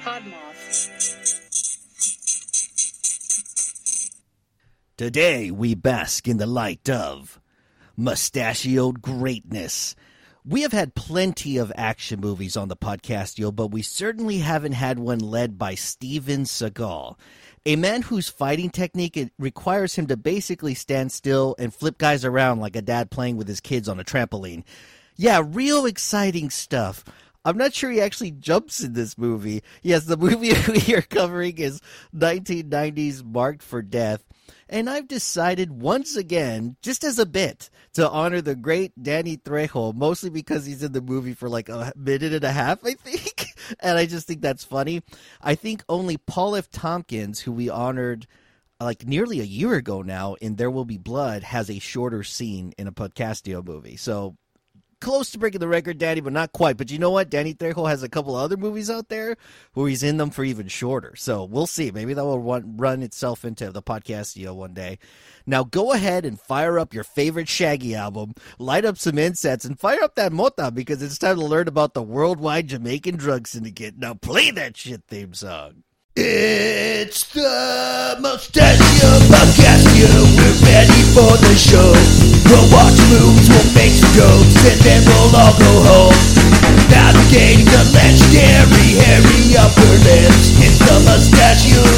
Podmoth. Today we bask in the light of mustachioed greatness. We have had plenty of action movies on the podcast, yo, but we certainly haven't had one led by Steven Seagal. A man whose fighting technique requires him to basically stand still and flip guys around like a dad playing with his kids on a trampoline. Yeah, real exciting stuff. I'm not sure he actually jumps in this movie. Yes, the movie we are covering is 1990s Marked for Death. And I've decided once again, just as a bit, to honor the great Danny Trejo, mostly because he's in the movie for like a minute and a half, I think. and I just think that's funny. I think only Paul F. Tompkins, who we honored like nearly a year ago now in There Will Be Blood, has a shorter scene in a Podcastio movie. So close to breaking the record, Danny, but not quite. But you know what? Danny Trejo has a couple other movies out there where he's in them for even shorter. So we'll see. Maybe that will run, run itself into the podcast deal one day. Now go ahead and fire up your favorite Shaggy album, light up some incense, and fire up that mota because it's time to learn about the worldwide Jamaican drug syndicate. Now play that shit theme song. It's the Mustachio Podcast, We're ready for the show. We'll watch movies, we'll make some jokes, and then we'll all go home. Navigating the legendary hairy upper lips. It's the Mustachio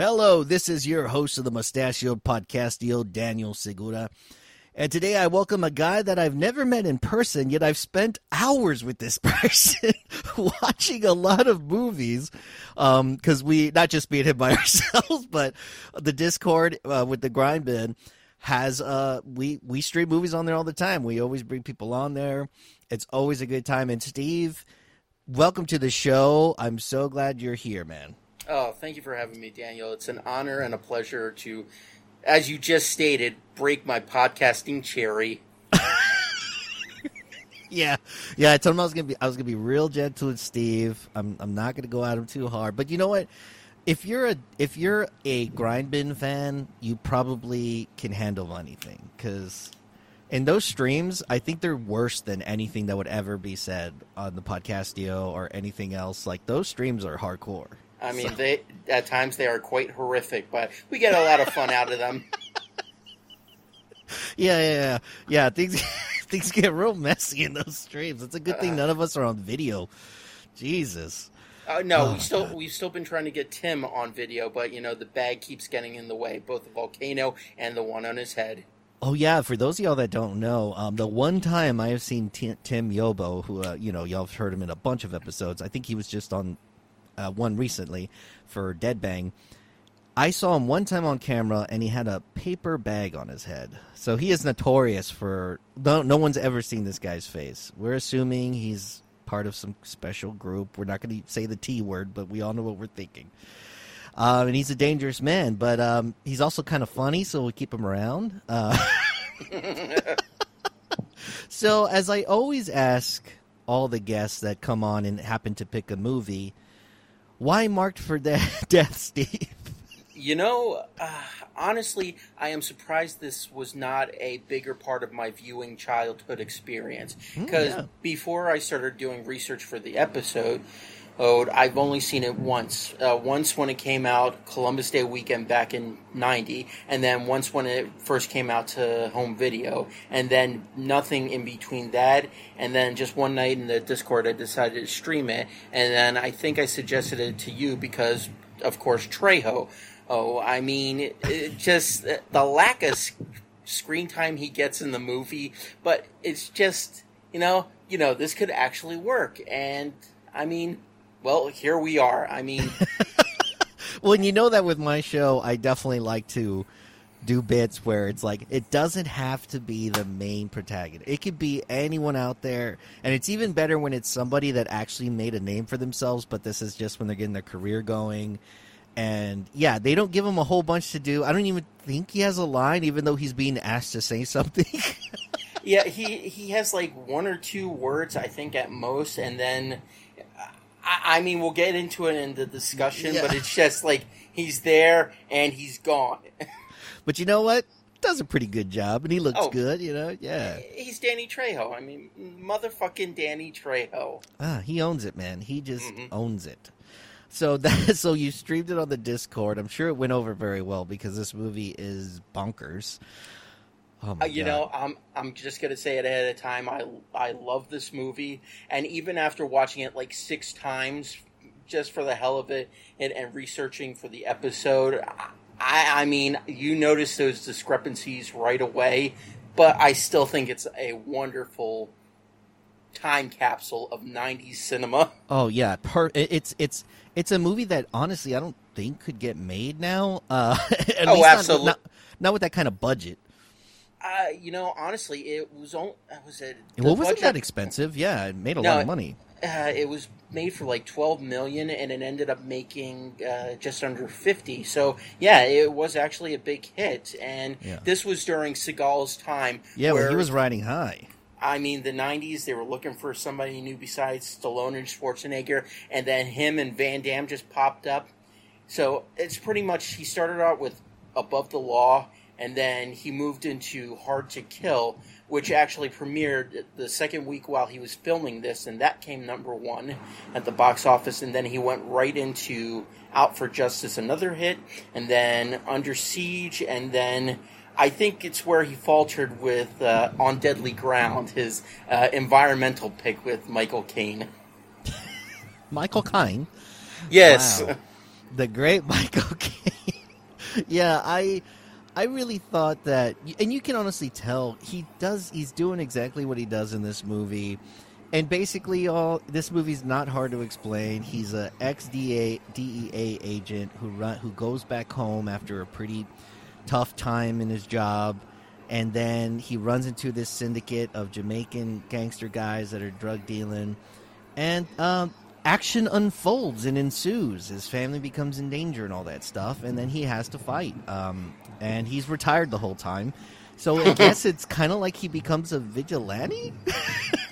Hello, this is your host of the Mustachioed Podcastio, Daniel Segura. And today I welcome a guy that I've never met in person, yet I've spent hours with this person watching a lot of movies. Because um, we, not just and him by ourselves, but the Discord uh, with the Grind Bin has, uh, we, we stream movies on there all the time. We always bring people on there. It's always a good time. And Steve, welcome to the show. I'm so glad you're here, man. Oh, thank you for having me, Daniel. It's an honor and a pleasure to, as you just stated, break my podcasting cherry. yeah, yeah. I told him I was gonna be, I was gonna be real gentle with Steve. I'm, I'm not gonna go at him too hard. But you know what? If you're a, if you're a grind bin fan, you probably can handle anything because in those streams, I think they're worse than anything that would ever be said on the podcastio or anything else. Like those streams are hardcore. I mean, so. they at times they are quite horrific, but we get a lot of fun out of them. Yeah, yeah, yeah. yeah things things get real messy in those streams. It's a good thing uh. none of us are on video. Jesus. Uh, no, oh, we still God. we've still been trying to get Tim on video, but you know the bag keeps getting in the way, both the volcano and the one on his head. Oh yeah, for those of y'all that don't know, um, the one time I have seen T- Tim Yobo, who uh, you know y'all have heard him in a bunch of episodes. I think he was just on uh, one recently for Dead Bang. I saw him one time on camera, and he had a paper bag on his head. So he is notorious for no, no one's ever seen this guy's face. We're assuming he's part of some special group. We're not going to say the T word, but we all know what we're thinking. Um, and he's a dangerous man, but um, he's also kind of funny, so we keep him around. Uh, so, as I always ask all the guests that come on and happen to pick a movie, why marked for death, death Steve? You know, uh, honestly, I am surprised this was not a bigger part of my viewing childhood experience. Because mm, yeah. before I started doing research for the episode, I've only seen it once. Uh, once when it came out Columbus Day weekend back in '90, and then once when it first came out to home video, and then nothing in between that. And then just one night in the Discord, I decided to stream it, and then I think I suggested it to you because, of course, Trejo. Oh, I mean, it, it just the lack of screen time he gets in the movie, but it's just you know, you know, this could actually work, and I mean, well, here we are. I mean, well, you know that with my show, I definitely like to do bits where it's like it doesn't have to be the main protagonist. It could be anyone out there, and it's even better when it's somebody that actually made a name for themselves. But this is just when they're getting their career going, and yeah, they don't give him a whole bunch to do. I don't even think he has a line, even though he's being asked to say something. yeah, he he has like one or two words, I think, at most, and then I, I mean, we'll get into it in the discussion, yeah. but it's just like he's there and he's gone. but you know what? Does a pretty good job, and he looks Oh. good. You know, yeah. He's Danny Trejo. I mean, motherfucking Danny Trejo. Ah, he owns it, man. He just Mhm. owns it. So that so you streamed it on the Discord. I'm sure it went over very well because this movie is bonkers. Oh my Uh, you God. know, I'm I'm just gonna say it ahead of time. I I love this movie, and even after watching it like six times, just for the hell of it, and, and researching for the episode, I I mean, you notice those discrepancies right away, but I still think it's a wonderful time capsule of '90s cinema. Oh yeah, per- it's it's it's a movie that honestly I don't think could get made now. Uh, Oh, least not- Not, not with that kind of budget. Uh, you know, honestly, it was on. Was it? Well, wasn't budget- that expensive. Yeah, it made a No, lot of money. uh, it was made for like 12 million and it ended up making uh, just under 50 so yeah it was actually a big hit and Yeah. this was during Seagal's time Yeah, where well, he was riding high. I mean the 90s they were looking for somebody new besides Stallone and Schwarzenegger and then him and Van Damme just popped up so it's pretty much he started out with Above the Law and then he moved into Hard to Kill, which actually premiered the second week while he was filming this, and that came number one at the box office. And then he went right into Out for Justice, another hit, and then Under Siege, and then I think it's where he faltered with uh, On Deadly Ground, his uh, environmental pick with Michael Caine. Michael Kine. Yes. Wow. the great Michael Caine. yeah, I I really thought that and you can honestly tell he does he's doing exactly what he does in this movie. And basically all this movie's not hard to explain. He's a ex DEA agent who run who goes back home after a pretty tough time in his job and then he runs into this syndicate of Jamaican gangster guys that are drug dealing and um, action unfolds and ensues. His family becomes in danger and all that stuff, and then he has to fight. Um, and he's retired the whole time, so I guess it's kind of like he becomes a vigilante.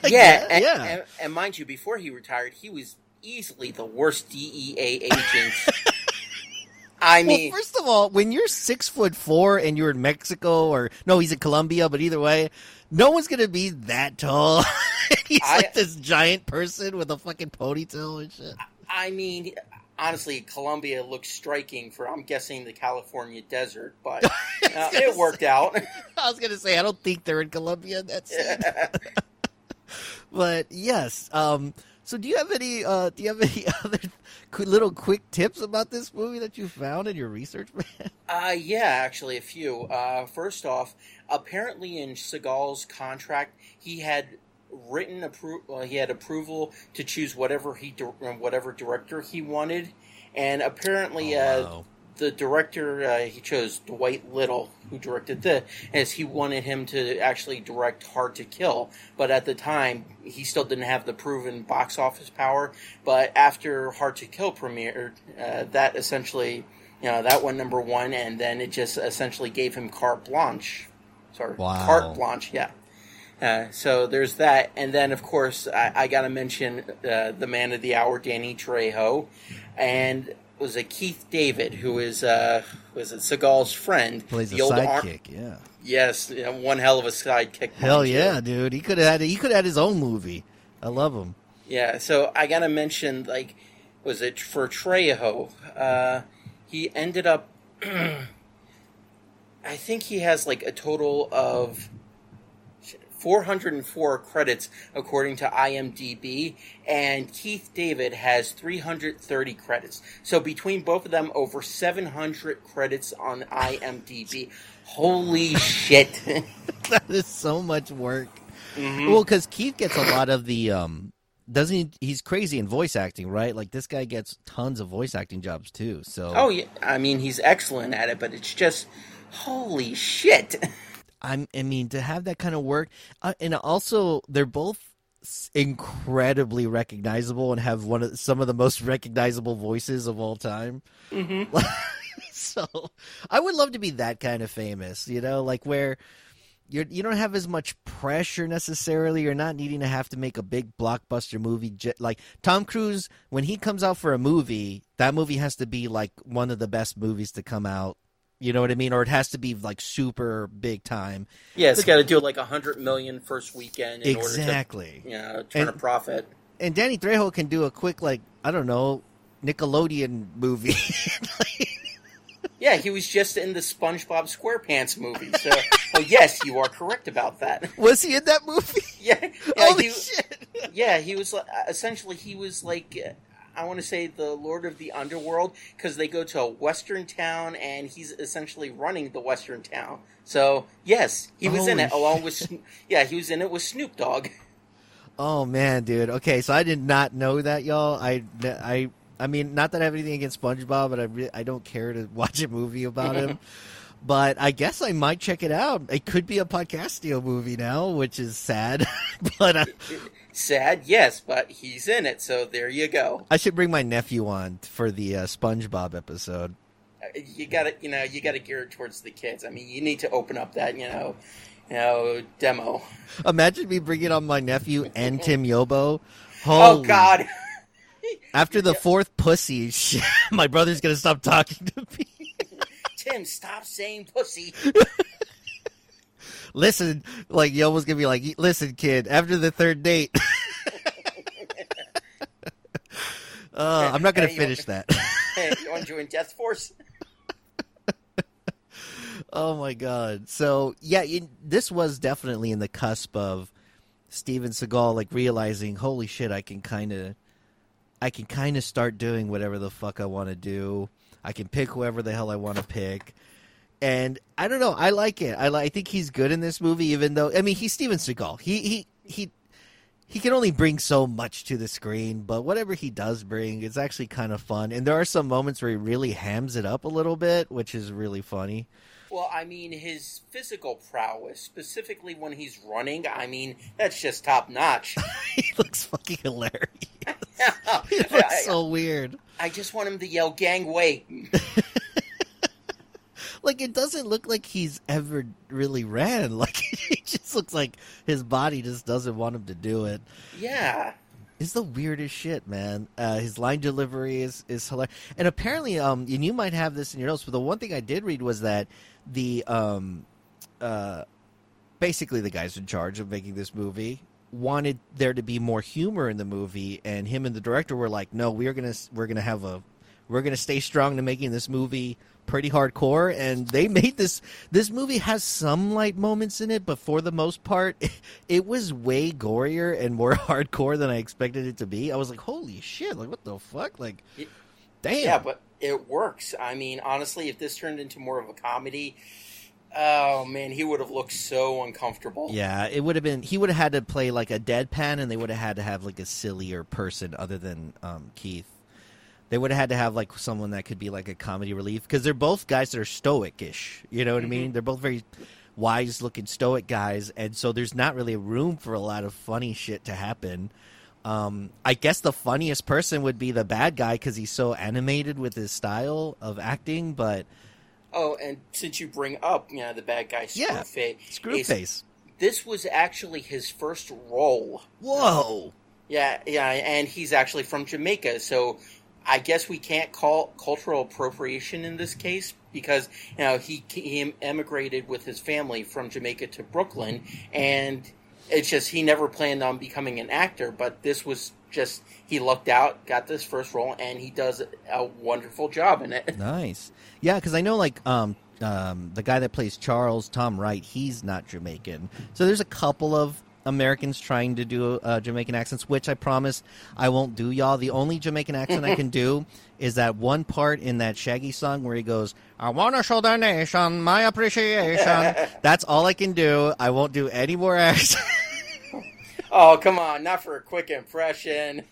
Yeah, and, yeah. And, and mind you, before he retired, he was easily the worst DEA agent. I mean, well, first of all, when you're six foot four and you're in Mexico, or no, he's in Colombia, but either way, no one's gonna be that tall. he's I- like this giant person with a fucking ponytail and shit. I mean, honestly, Colombia looks striking for I'm guessing the California desert, but uh, it worked out. I was gonna say I don't think they're in Colombia. That's but yes. Um, so do you have any? Uh, do you have any other qu- little quick tips about this movie that you found in your research, man? Uh, yeah, actually, a few. Uh, first off, apparently in Seagal's contract, he had written approval. uh, he had approval to choose whatever he di- uh, whatever director he wanted, and apparently, Oh, uh, wow. the director uh, he chose Dwight Little, who directed the, as he wanted him to actually direct Hard to Kill. But at the time, he still didn't have the proven box office power. But after Hard to Kill premiered, uh, that essentially, you know, that went number one, and then it just essentially gave him carte blanche. Sorry, Wow. carte blanche, yeah. Uh, so there's that, and then of course I, I got to mention uh, the man of the hour, Danny Trejo, and was it Keith David, who is uh, was it Seagal's friend, Plays the a old ar- sidekick. yeah. yes, you know, one hell of a sidekick. Hell yeah, dude. He could have had. He could have had his own movie. I love him. Yeah, so I gotta mention, like, was it for Trejo? Uh, he ended up, I think he has like a total of 404 credits according to IMDb, and Keith David has 330 credits. So between both of them, over 700 credits on IMDb. Holy shit! that is so much work. Mhm. Well, because Keith gets a lot of the. um doesn't he? He's crazy in voice acting, right? Like this guy gets tons of voice acting jobs too. So Oh yeah, I mean he's excellent at it, but it's just holy shit. I'm, I mean, to have that kind of work, uh, and also they're both incredibly recognizable and have one of some of the most recognizable voices of all time. Mm-hmm. so, I would love to be that kind of famous, you know, like where you you don't have as much pressure necessarily. You're not needing to have to make a big blockbuster movie. Like Tom Cruise, when he comes out for a movie, that movie has to be like one of the best movies to come out You know what I mean? Or it has to be like super big time. Yeah, it's got to do like a hundred million first weekend in exactly. order to you know, turn And- a profit. And Danny Trejo can do a quick like I don't know Nickelodeon movie. Yeah, he was just in the SpongeBob SquarePants movie. So, well, yes, you are correct about that. Was he in that movie? Yeah, yeah, Holy he, shit! yeah, he was uh, essentially he was like uh, I want to say the Lord of the Underworld because they go to a Western town and he's essentially running the Western town. So yes, he was in it along with yeah he was in it with Snoop Dogg. Oh man, dude. Okay, so I did not know that, y'all. I, I, I mean, not that I have anything against SpongeBob, but I, re- I don't care to watch a movie about him. but I guess I might check it out. It could be a Podcastio movie now, which is sad. but uh, Sad, yes, but he's in it. So there you go. I should bring my nephew on for the uh, SpongeBob episode. Uh, You got to you know you got to gear it towards the kids. I mean, you need to open up that you know you know demo. Imagine me bringing on my nephew and Tim Yobo. Oh God. After the fourth pussy, my brother's gonna stop talking to me. Tim, stop saying pussy. Listen, like Yobo's gonna be like, listen, kid, after the third date. uh, I'm not gonna Hey, you- finish that. Hey, you want to join Death Force? oh my god! So yeah, this was definitely in the cusp of Steven Seagal like realizing, holy shit, I can kind of, I can kind of start doing whatever the fuck I want to do. I can pick whoever the hell I want to pick. And I don't know. I like it. I, li- I think he's good in this movie, even though I mean he's Steven Seagal. He he he he can only bring so much to the screen, but whatever he does bring, it's actually kind of fun. And there are some moments where he really hams it up a little bit, which is really funny. Well, I mean, his physical prowess, specifically when he's running, I mean, that's just top notch. he looks fucking hilarious. He I, looks so weird. I just want him to yell "gang way." Like it doesn't look like he's ever really ran. Like it just looks like his body just doesn't want him to do it. Yeah. It's the weirdest shit, man. Uh, his line delivery is is hilarious, and apparently, um, and you might have this in your notes, but the one thing I did read was that the um, uh, basically the guys in charge of making this movie wanted there to be more humor in the movie, and him and the director were like, "No, we're gonna we're gonna have a we're gonna stay strong to making this movie pretty hardcore." And they made this this movie has some light moments in it, but for the most part, it was way gorier and more hardcore than I expected it to be. I was like, "Holy shit! Like what the fuck? Like, Y- damn!" Yeah, but it works. I mean, honestly, if this turned into more of a comedy, oh man, he would have looked so uncomfortable. Yeah, it would have been. He would have had to play like a deadpan, and they would have had to have like a sillier person other than um, Keith. They would have had to have like someone that could be like a comedy relief because they're both guys that are stoic-ish. You know what I mean? They're both very wise-looking stoic guys, and so there's not really a room for a lot of funny shit to happen. Um, I guess the funniest person would be the bad guy because he's so animated with his style of acting. But Oh, and since you bring up, you know, the bad guy Yeah, Screwface, Screwface, this was actually his first role. whoa, Yeah, yeah, and he's actually from Jamaica, so I guess we can't call cultural appropriation in this case because you know he emigrated with his family from Jamaica to Brooklyn, and it's just he never planned on becoming an actor, but this was just he lucked out, got this first role, and he does a wonderful job in it. Nice. Yeah, because I know like um, um, the guy that plays Charles, Tom Wright, he's not Jamaican. So there's a couple of Americans trying to do uh, Jamaican accents, which I promise I won't do, y'all. The only Jamaican accent I can do is that one part in that Shaggy song where he goes, "I want to show the nation my appreciation." That's all I can do. I won't do any more accents. Oh come on, not for a quick impression.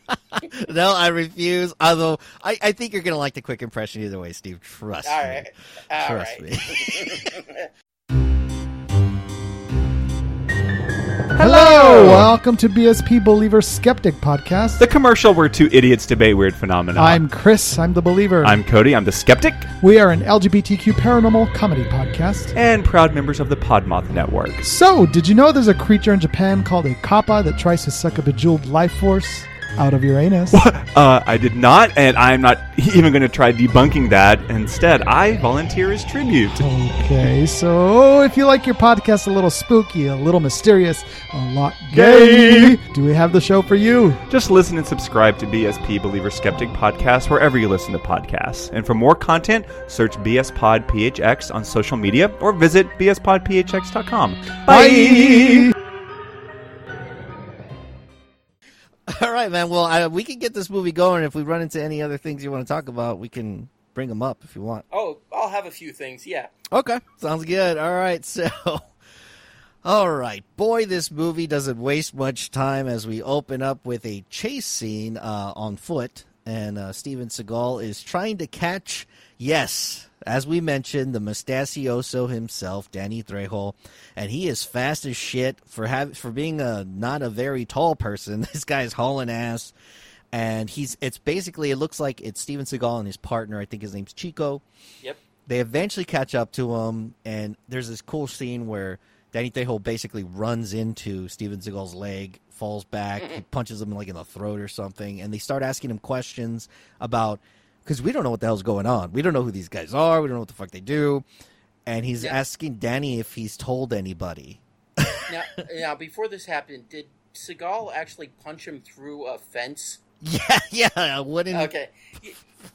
no, I refuse. Although I, I think you're gonna like the quick impression either way, Steve. Trust All me. right, all Trust right. me. Hello, welcome to BSP Believer Skeptic Podcast. The commercial where two idiots debate weird phenomena. I'm Chris. I'm the believer. I'm Cody. I'm the skeptic we are an LGBTQ paranormal comedy podcast. and proud members of the Podmoth Network. So, did you know there's a creature in Japan called a kappa that tries to suck a bejeweled life force? Out of your anus. Uh, I did not, and I'm not even going to try debunking that. Instead, I volunteer as tribute. Okay, so if you like your podcast a little spooky, a little mysterious, a lot gay, do we have the show for you? Just listen and subscribe to BSP Believer Skeptic Podcast wherever you listen to podcasts. And for more content, search BS Pod PHX on social media or visit bspodphx.com. Bye. All right, man. Well, I, we can get this movie going. If we run into any other things you want to talk about, we can bring them up if you want. Oh, I'll have a few things. Yeah. Okay, sounds good. All right, so. All right, boy, this movie doesn't waste much time as we open up with a chase scene uh, on foot, and uh, Steven Seagal is trying to catch, yes, as we mentioned, the mustachioso himself, Danny Trejo, and he is fast as shit for have, for being a not a very tall person. This guy's hauling ass, and he's it's basically it looks like it's Steven Seagal and his partner. I think his name's Chico Yep. they eventually catch up to him, and there's this cool scene where Danny Trejo basically runs into Steven Seagal's leg, falls back, he punches him like in the throat or something, and they start asking him questions about because we don't know what the hell's going on. We don't know who these guys are. We don't know what the fuck they do, and he's Yeah. asking Danny if he's told anybody. Now, now, before this happened, did Seagal actually punch him through a fence? Yeah, yeah. Wouldn't Okay.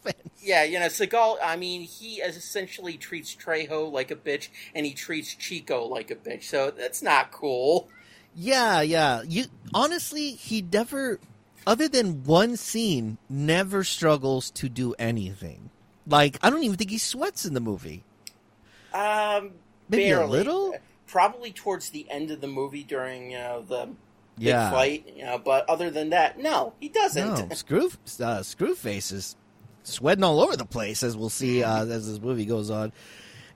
Y- Yeah, you know, Seagal, I mean, he essentially treats Trejo like a bitch, and he treats Chico like a bitch, so that's not cool. Yeah, yeah. You honestly, he never, other than one scene, never struggles to do anything. Like I don't even think he sweats in the movie. Um, Maybe a barely. little? Probably towards the end of the movie during, you know, the big Yeah. fight, you know, but other than that, no, he doesn't. No, screw uh, Screwface is sweating all over the place, as we'll see uh, as this movie goes on.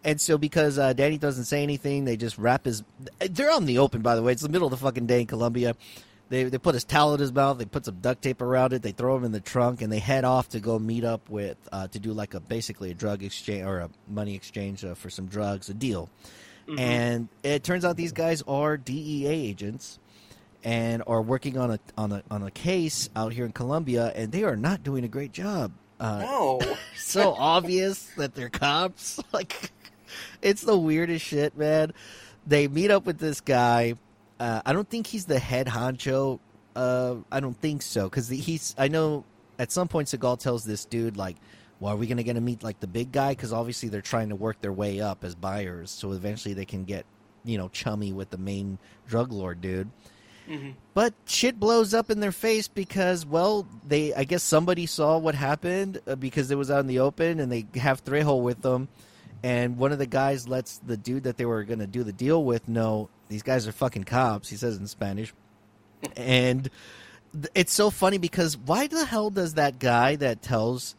And so, because uh, Danny doesn't say anything, they just wrap his. They're out in the open, by the way. It's the middle of the fucking day in Colombia. They they put his towel in his mouth. They put some duct tape around it. They throw him in the trunk, and they head off to go meet up with uh, to do like a basically a drug exchange or a money exchange uh, for some drugs, a deal. And it turns out these guys are DEA agents and are working on a on a on a case out here in Colombia, and they are not doing a great job. Uh, no. so obvious that they're cops. Like, it's the weirdest shit, man. They meet up with this guy. Uh, I don't think he's the head honcho. Uh, I don't think so because he's. I know at some point Seagal tells this dude like, "Well, are we gonna get to meet like the big guy?" Because obviously they're trying to work their way up as buyers, so eventually they can get you know chummy with the main drug lord dude. But shit blows up in their face because, well, they I guess somebody saw what happened uh, because it was out in the open, and they have Trejo with them, and one of the guys lets the dude that they were going to do the deal with know these guys are fucking cops. He says in Spanish, and it's so funny because why the hell does that guy that tells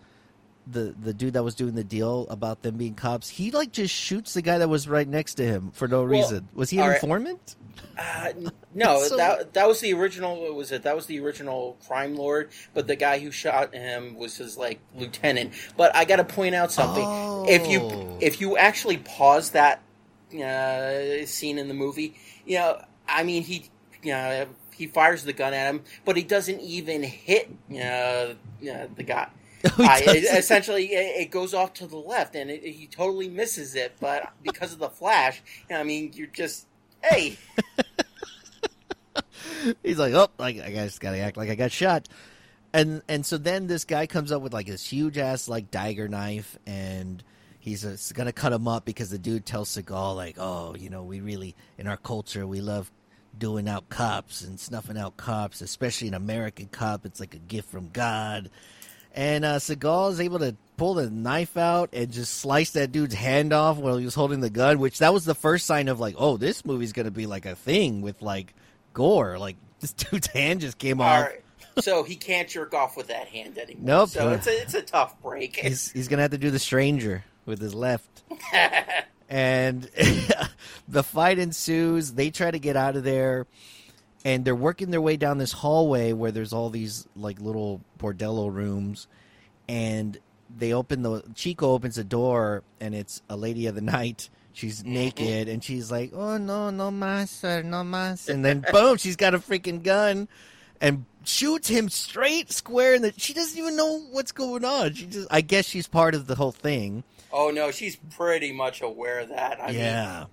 the the dude that was doing the deal about them being cops, he like just shoots the guy that was right next to him for no reason. Was he an right. informant? Uh, no, So- that that was the original. What was it? That was the original crime lord. But the guy who shot him was his like lieutenant. But I got to point out something. If you Oh. if you actually pause that uh, scene in the movie, you know, I mean, he you know, he fires the gun at him, but he doesn't even hit uh, uh, the guy. I, it- essentially, it, it goes off to the left, and it, he totally misses it. But because of the flash, I mean, you're just hey. He's like, oh, I, I just gotta act like I got shot, and and so then this guy comes up with like this huge ass like dagger knife, and he's uh, gonna cut him up because the dude tells Seagal like, oh, you know, we really in our culture we love doing out cops and snuffing out cops, especially an American cop. It's like a gift from God. And uh, Seagal is able to pull the knife out and just slice that dude's hand off while he was holding the gun, which that was the first sign of like, oh, this movie's gonna be like a thing with like gore. Like this dude's hand just came All off. right. So he can't jerk off with that hand anymore. Nope. So it's a it's a tough break. He's he's gonna have to do the stranger with his left. and the fight ensues. They try to get out of there, and they're working their way down this hallway where there's all these like little bordello rooms, and they open the Chico opens the door, and it's a lady of the night. She's mm-hmm. naked, and she's like, "Oh no, no mas, sir, no mas," and then boom, she's got a freaking gun. and shoots him straight square in the. She doesn't even know what's going on. She just, I guess, she's part of the whole thing. Oh no, she's pretty much aware of that. I yeah. Mean,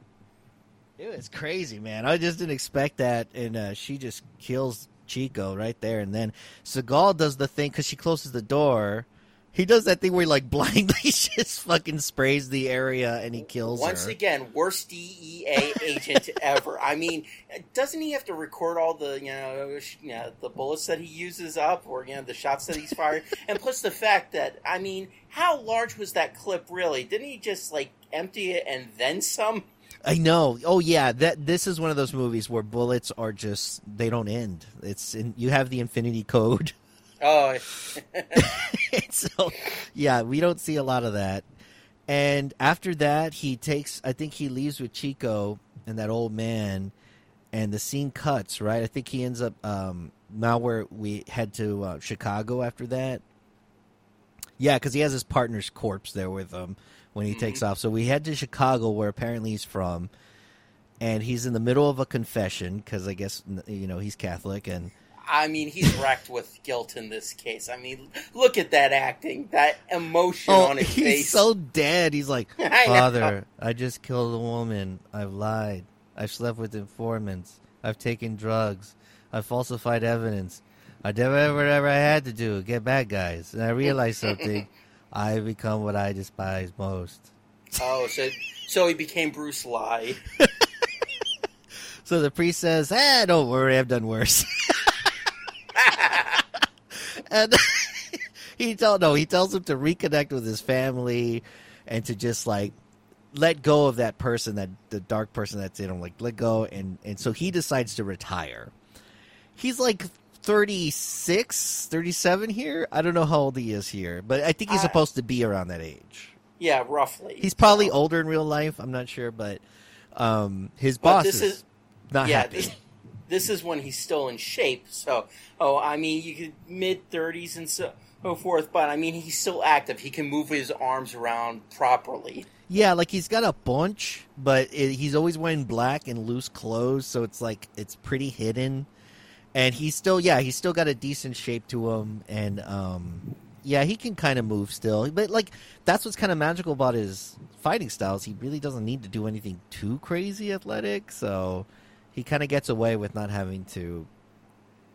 it was crazy, man. I just didn't expect that, and uh, she just kills Chico right there, and then Seagal does the thing because she closes the door. He does that thing where he like blindly just fucking sprays the area and he kills her. Once her. again, worst DEA agent ever. I mean, doesn't he have to record all the you know, you know the bullets that he uses up or you know the shots that he's fired? and plus the fact that I mean, how large was that clip really? Didn't he just like empty it and then some? I know. Oh yeah, that this is one of those movies where bullets are just they don't end. It's in, you have the infinity code. Oh, so yeah, we don't see a lot of that. And after that, he takes. I think he leaves with Chico and that old man, and the scene cuts. Right. I think he ends up um, now where we head to uh, Chicago after that. Yeah, because he has his partner's corpse there with him when he mm-hmm. takes off. So we head to Chicago, where apparently he's from, and he's in the middle of a confession because I guess you know he's Catholic and I mean, he's wrecked with guilt in this case. I mean, look at that acting, that emotion oh, on his he's face. He's so dead. He's like, Father, I, I just killed a woman. I've lied. I've slept with informants. I've taken drugs. I've falsified evidence. I did whatever I had to do, get bad guys. And I realized something. I become what I despise most. Oh, so so he became Bruce Lee. so the priest says, "Ah, don't worry, I've done worse." and he tell no, he tells him to reconnect with his family and to just like let go of that person, that the dark person that's in him, like let go, and and so he decides to retire. He's like 36, 37 here. I don't know how old he is here, but I think he's uh, supposed to be around that age. Yeah, roughly. He's probably older in real life. I'm not sure, but um, his boss is, is, not yeah, happy. This, this is when he's still in shape. So, oh, I mean, you could mid thirties and so, so forth, but I mean, he's still active. He can move his arms around properly. Yeah, like he's got a bunch, but it, he's always wearing black and loose clothes, so it's like it's pretty hidden. And he's still, yeah, he's still got a decent shape to him, and um, yeah, he can kind of move still. But like that's what's kind of magical about his fighting styles. He really doesn't need to do anything too crazy athletic, so he kind of gets away with not having to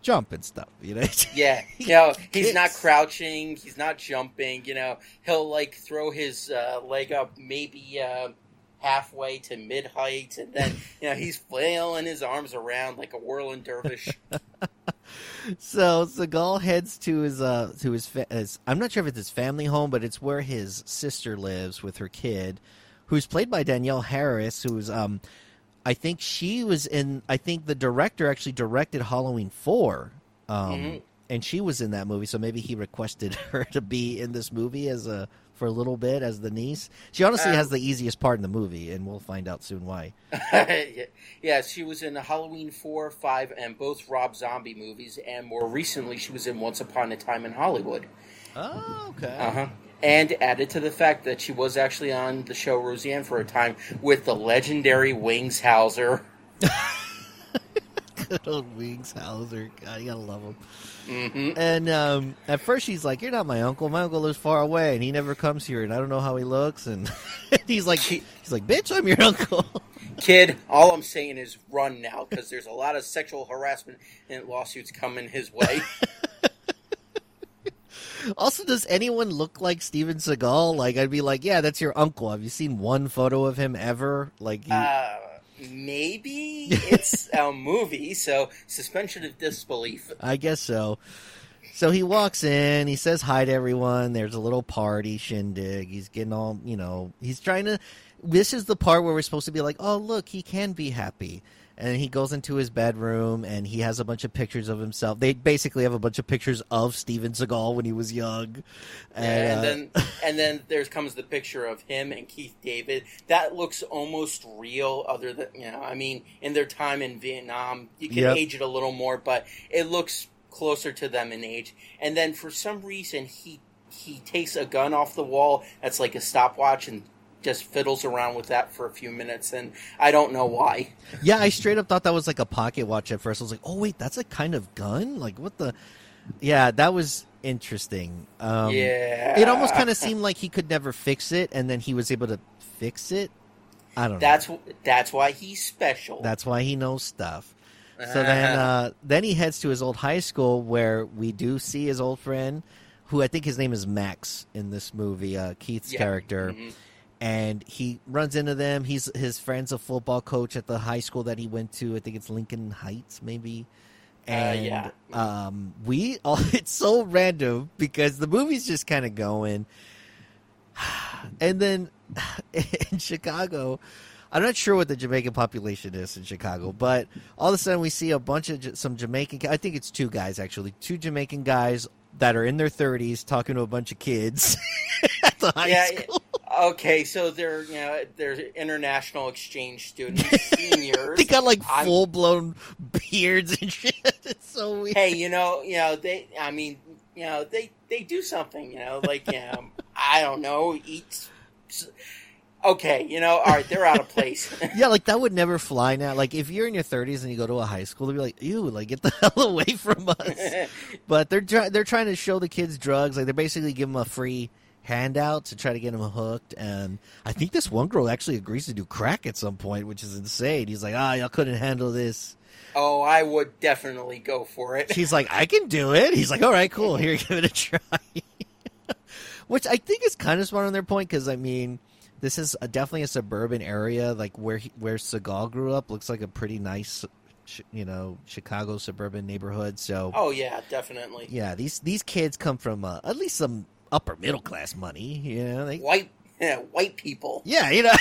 jump and stuff. You know? yeah, you know, he's not crouching, he's not jumping. You know, he'll like throw his uh, leg up maybe uh, halfway to mid height, and then you know he's flailing his arms around like a whirling dervish. so Seagal heads to his uh to his, fa- his I'm not sure if it's his family home, but it's where his sister lives with her kid, who's played by Danielle Harris, who's um I think she was in. I think the director actually directed Halloween four, um, mm-hmm. and she was in that movie. So maybe he requested her to be in this movie as a for a little bit as the niece. She honestly um, has the easiest part in the movie, and we'll find out soon why. yeah, she was in Halloween four, five, and both Rob Zombie movies, and more recently, she was in Once Upon a Time in Hollywood. Oh, okay. Uh huh and added to the fact that she was actually on the show Roseanne for a time with the legendary Wings Hauser. Good old Wings Hauser. God, you gotta love him. Mm-hmm. And um, at first she's like, "You're not my uncle. My uncle lives far away, and he never comes here, and I don't know how he looks." And he's like, "He's like, bitch, I'm your uncle." Kid, all I'm saying is run now because there's a lot of sexual harassment and lawsuits coming his way. Also, does anyone look like Steven Seagal? Like, I'd be like, yeah, that's your uncle. Have you seen one photo of him ever? Like, you... uh, maybe it's a movie, so suspension of disbelief. I guess so. So he walks in, he says hi to everyone. There's a little party shindig. He's getting all, you know, he's trying to. This is the part where we're supposed to be like, oh, look, he can be happy and he goes into his bedroom and he has a bunch of pictures of himself. They basically have a bunch of pictures of Steven Seagal when he was young. And, yeah, and uh, then and then there comes the picture of him and Keith David. That looks almost real. Other than you know, I mean, in their time in Vietnam, you can yep. age it a little more, but it looks closer to them in age. And then for some reason, he he takes a gun off the wall that's like a stopwatch and just fiddles around with that for a few minutes, and I don't know why. Yeah, I straight up thought that was like a pocket watch at first. I was like, oh wait, that's a kind of gun. Like what the? Yeah, that was interesting. Um, yeah, it almost kind of seemed like he could never fix it, and then he was able to fix it. I don't know. That's that's why he's special. That's why he knows stuff. So then, uh, then he heads to his old high school where we do see his old friend, who I think his name is Max in this movie, uh, Keith's Yeah. character, Mhm. And he runs into them. He's his friend's a football coach at the high school that he went to. I think it's Lincoln Heights, maybe. Uh, And yeah. um, we all it's so random because the movie's just kind of going, and then in Chicago. I'm not sure what the Jamaican population is in Chicago, but all of a sudden we see a bunch of some Jamaican. I think it's two guys actually, two Jamaican guys that are in their 30s talking to a bunch of kids at the high yeah. school. Okay, so they're you know they're international exchange students, seniors. They got like full blown beards and shit. It's so weird. hey, you know, you know, they. I mean, you know, they they do something. You know, like you know, I don't know, eat. Okay, you know, all right, they're out of place. Yeah, like that would never fly now. Like if you're in your 30s and you go to a high school, they'd be like, "Ew, like get the hell away from us." but they're try- they're trying to show the kids drugs. Like they're basically giving them a free handout to try to get them hooked. And I think this one girl actually agrees to do crack at some point, which is insane. He's like, "Ah, y'all couldn't handle this." oh, I would definitely go for it. She's like, "I can do it." He's like, "All right, cool. Here, give it a try." which I think is kind of smart on their point because I mean. This is a, definitely a suburban area, like where he, where Seagal grew up. Looks like a pretty nice, you know, Chicago suburban neighborhood. So, Oh yeah, definitely. yeah, these these kids come from uh, at least some upper middle class money. You know, they, White, yeah, white people. yeah, you know.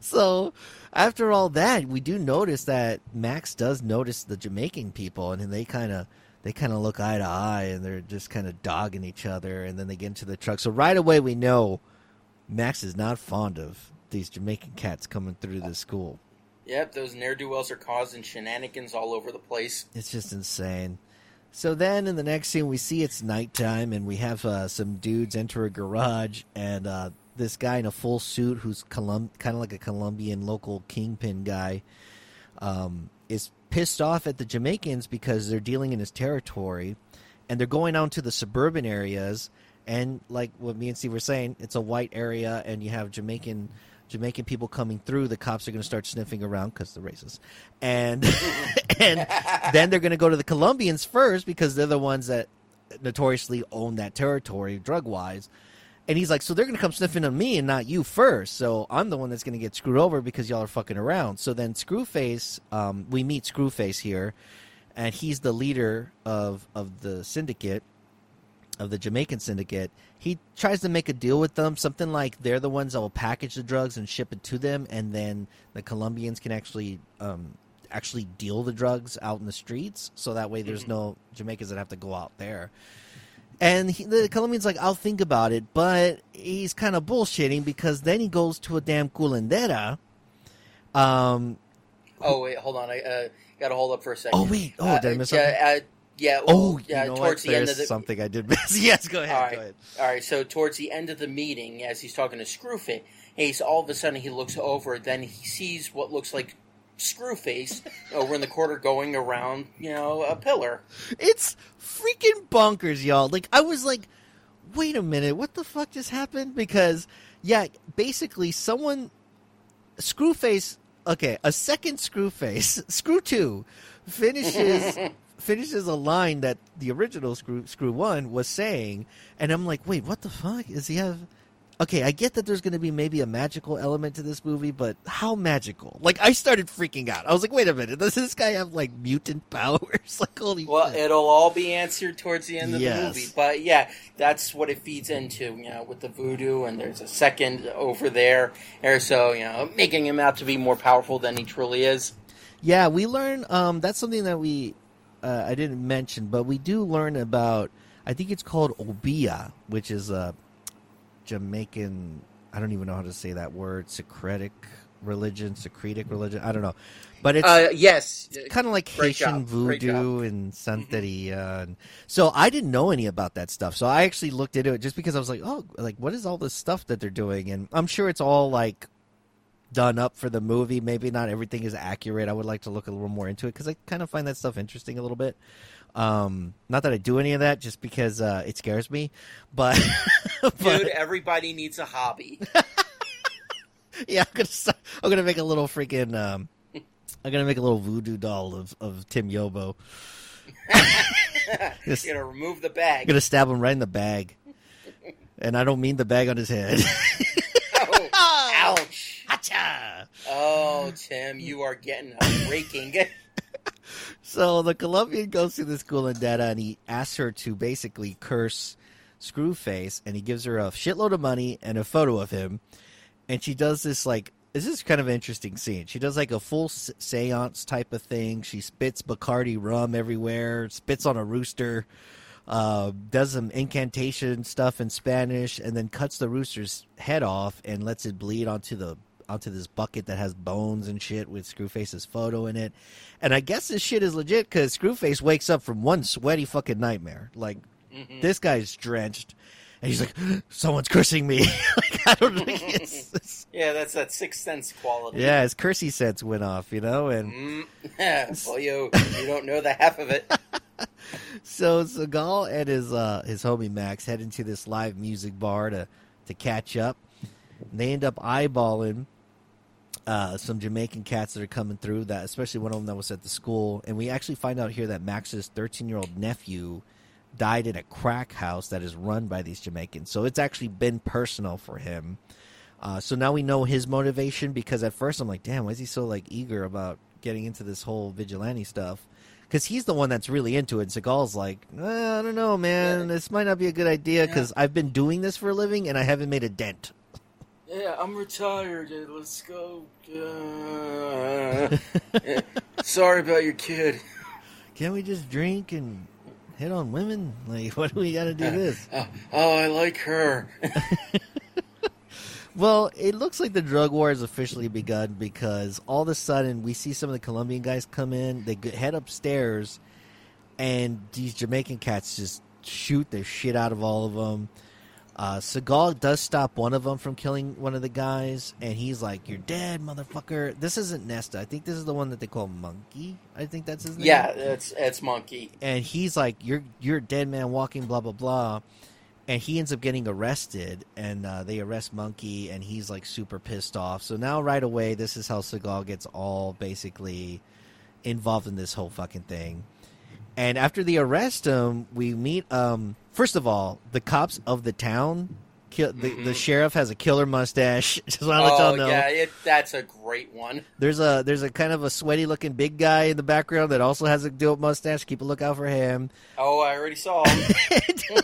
so after all that, we do notice that Max does notice the Jamaican people, and then they kind of they kind of look eye to eye, and they're just kind of dogging each other, and then they get into the truck. So right away, we know Max is not fond of these Jamaican cats coming through the school. Yep, those ne'er do wells are causing shenanigans all over the place. It's just insane. So then in the next scene, we see it's nighttime, and we have uh, some dudes enter a garage, and uh, this guy in a full suit, who's Colum- kind of like a Colombian local kingpin guy, um, is pissed off at the Jamaicans because they're dealing in his territory, and they're going out to the suburban areas. And like what me and Steve were saying, it's a white area, and you have Jamaican Jamaican people coming through. The cops are going to start sniffing around because they're racist, and and then they're going to go to the Colombians first because they're the ones that notoriously own that territory drug wise. And he's like, so they're going to come sniffing on me and not you first. So I'm the one that's going to get screwed over because y'all are fucking around. So then Screwface, um, we meet Screwface here, and he's the leader of of the syndicate, of the Jamaican syndicate. He tries to make a deal with them, something like they're the ones that will package the drugs and ship it to them, and then the Colombians can actually um, actually deal the drugs out in the streets. So that way, there's no Jamaicans that have to go out there. And he, the Colombian's like, I'll think about it, but he's kind of bullshitting because then he goes to a damn curandera. Um. Oh wait, hold on. I uh, got to hold up for a second. Oh wait. Oh, did I miss something? yeah, uh, yeah. Oh, yeah. you know towards the end of the something I did miss. yes, go ahead. All Go right. ahead. All right, so towards the end of the meeting, as he's talking to Screwface, he's all of a sudden he looks over, then he sees what looks like Screwface over in the corner going around, you know, a pillar. It's freaking bonkers, y'all. Like I was like, wait a minute, what the fuck just happened? Because yeah, basically someone Screwface okay, a second Screwface, Screw two, finishes finishes a line that the original Screw Screw one was saying, and I'm like, wait, what the fuck? Does he have Okay, I get that there's going to be maybe a magical element to this movie, but how magical? Like, I started freaking out. I was like, wait a minute, does this guy have, like, mutant powers? like, holy Well, shit. it'll all be answered towards the end of Yes. the movie. But yeah, that's what it feeds into, you know, with the voodoo, and there's a second over there, or so, you know, making him out to be more powerful than he truly is. Yeah, we learn. Um, that's something that we uh, I didn't mention, but we do learn about. I think it's called Obeah, which is a Jamaican. I don't even know how to say that word. Syncretic religion, Syncretic religion. I don't know, but it's Uh, yes. kind of like Great Haitian job. Voodoo and Santeria. And so I didn't know any about that stuff. So I actually looked into it just because I was like, oh, like what is all this stuff that they're doing? And I'm sure it's all like done up for the movie. Maybe not everything is accurate. I would like to look a little more into it because I kind of find that stuff interesting a little bit. Um, not that I do any of that, just because uh, it scares me. But, but Dude, everybody needs a hobby. yeah, I'm gonna start, I'm gonna make a little freaking um, I'm gonna make a little voodoo doll of, of Tim Yobo. Just- gonna remove the bag. gonna stab him right in the bag, and I don't mean the bag on his head. Oh, ouch. Hacha! Oh, Tim, you are getting a raking. So the Colombian goes to in Data, and he asks her to basically curse Screwface, and he gives her a shitload of money and a photo of him, and she does this like. This is kind of an interesting scene. She does like a full seance type of thing. She spits Bacardi rum everywhere, spits on a rooster, uh, does some incantation stuff in Spanish, and then cuts the rooster's head off and lets it bleed onto the onto this bucket that has bones and shit with Screwface's photo in it. And I guess this shit is legit because Screwface wakes up from one sweaty fucking nightmare. Like this guy's drenched, and he's like, "Someone's cursing me." like I don't know. It's, it's- yeah, that's that sixth sense quality. yeah, his cursey sense went off, you know, and. Mm. well, you, you don't know the half of it. So Seagal and his uh, his homie Max head into this live music bar to to catch up. And They end up eyeballing uh, some Jamaican cats that are coming through. That especially one of them that was at the school, and we actually find out here that Max's thirteen year old nephew died in a crack house that is run by these Jamaicans. So it's actually been personal for him. Uh, so now we know his motivation because at first I'm like, damn, why is he so like eager about getting into this whole vigilante stuff? Because he's the one that's really into it. And Seagal's like, eh, I don't know, man, Yeah. this might not be a good idea because I've been doing this for a living and I haven't made a dent. Yeah, I'm retired. uh, Let's go. Uh, sorry about your kid. Can't we just drink and hit on women? Like, what do we got to do this? Oh, oh, I like her. Well, it looks like the drug war has officially begun because all of a sudden we see some of the Colombian guys come in. They head upstairs, and these Jamaican cats just shoot the shit out of all of them. Uh, Seagal does stop one of them from killing one of the guys, and he's like, "You're dead, motherfucker." This isn't Nesta. I think this is the one that they call Monkey. I think that's his name. Yeah, it's it's monkey. and he's like, "You're you're a dead man walking," blah blah blah, and he ends up getting arrested, and uh, they arrest Monkey, and he's like super pissed off. So now right away, this is how Seagal gets all basically involved in this whole fucking thing. And after they arrest him, we meet. Um, first of all, the cops of the town. Kill, the, the sheriff has a killer mustache. Just want to let Oh y'all know. yeah, it, that's a great one. There's a there's a kind of a sweaty looking big guy in the background that also has a dope mustache. Keep a lookout for him. Oh, I already saw him.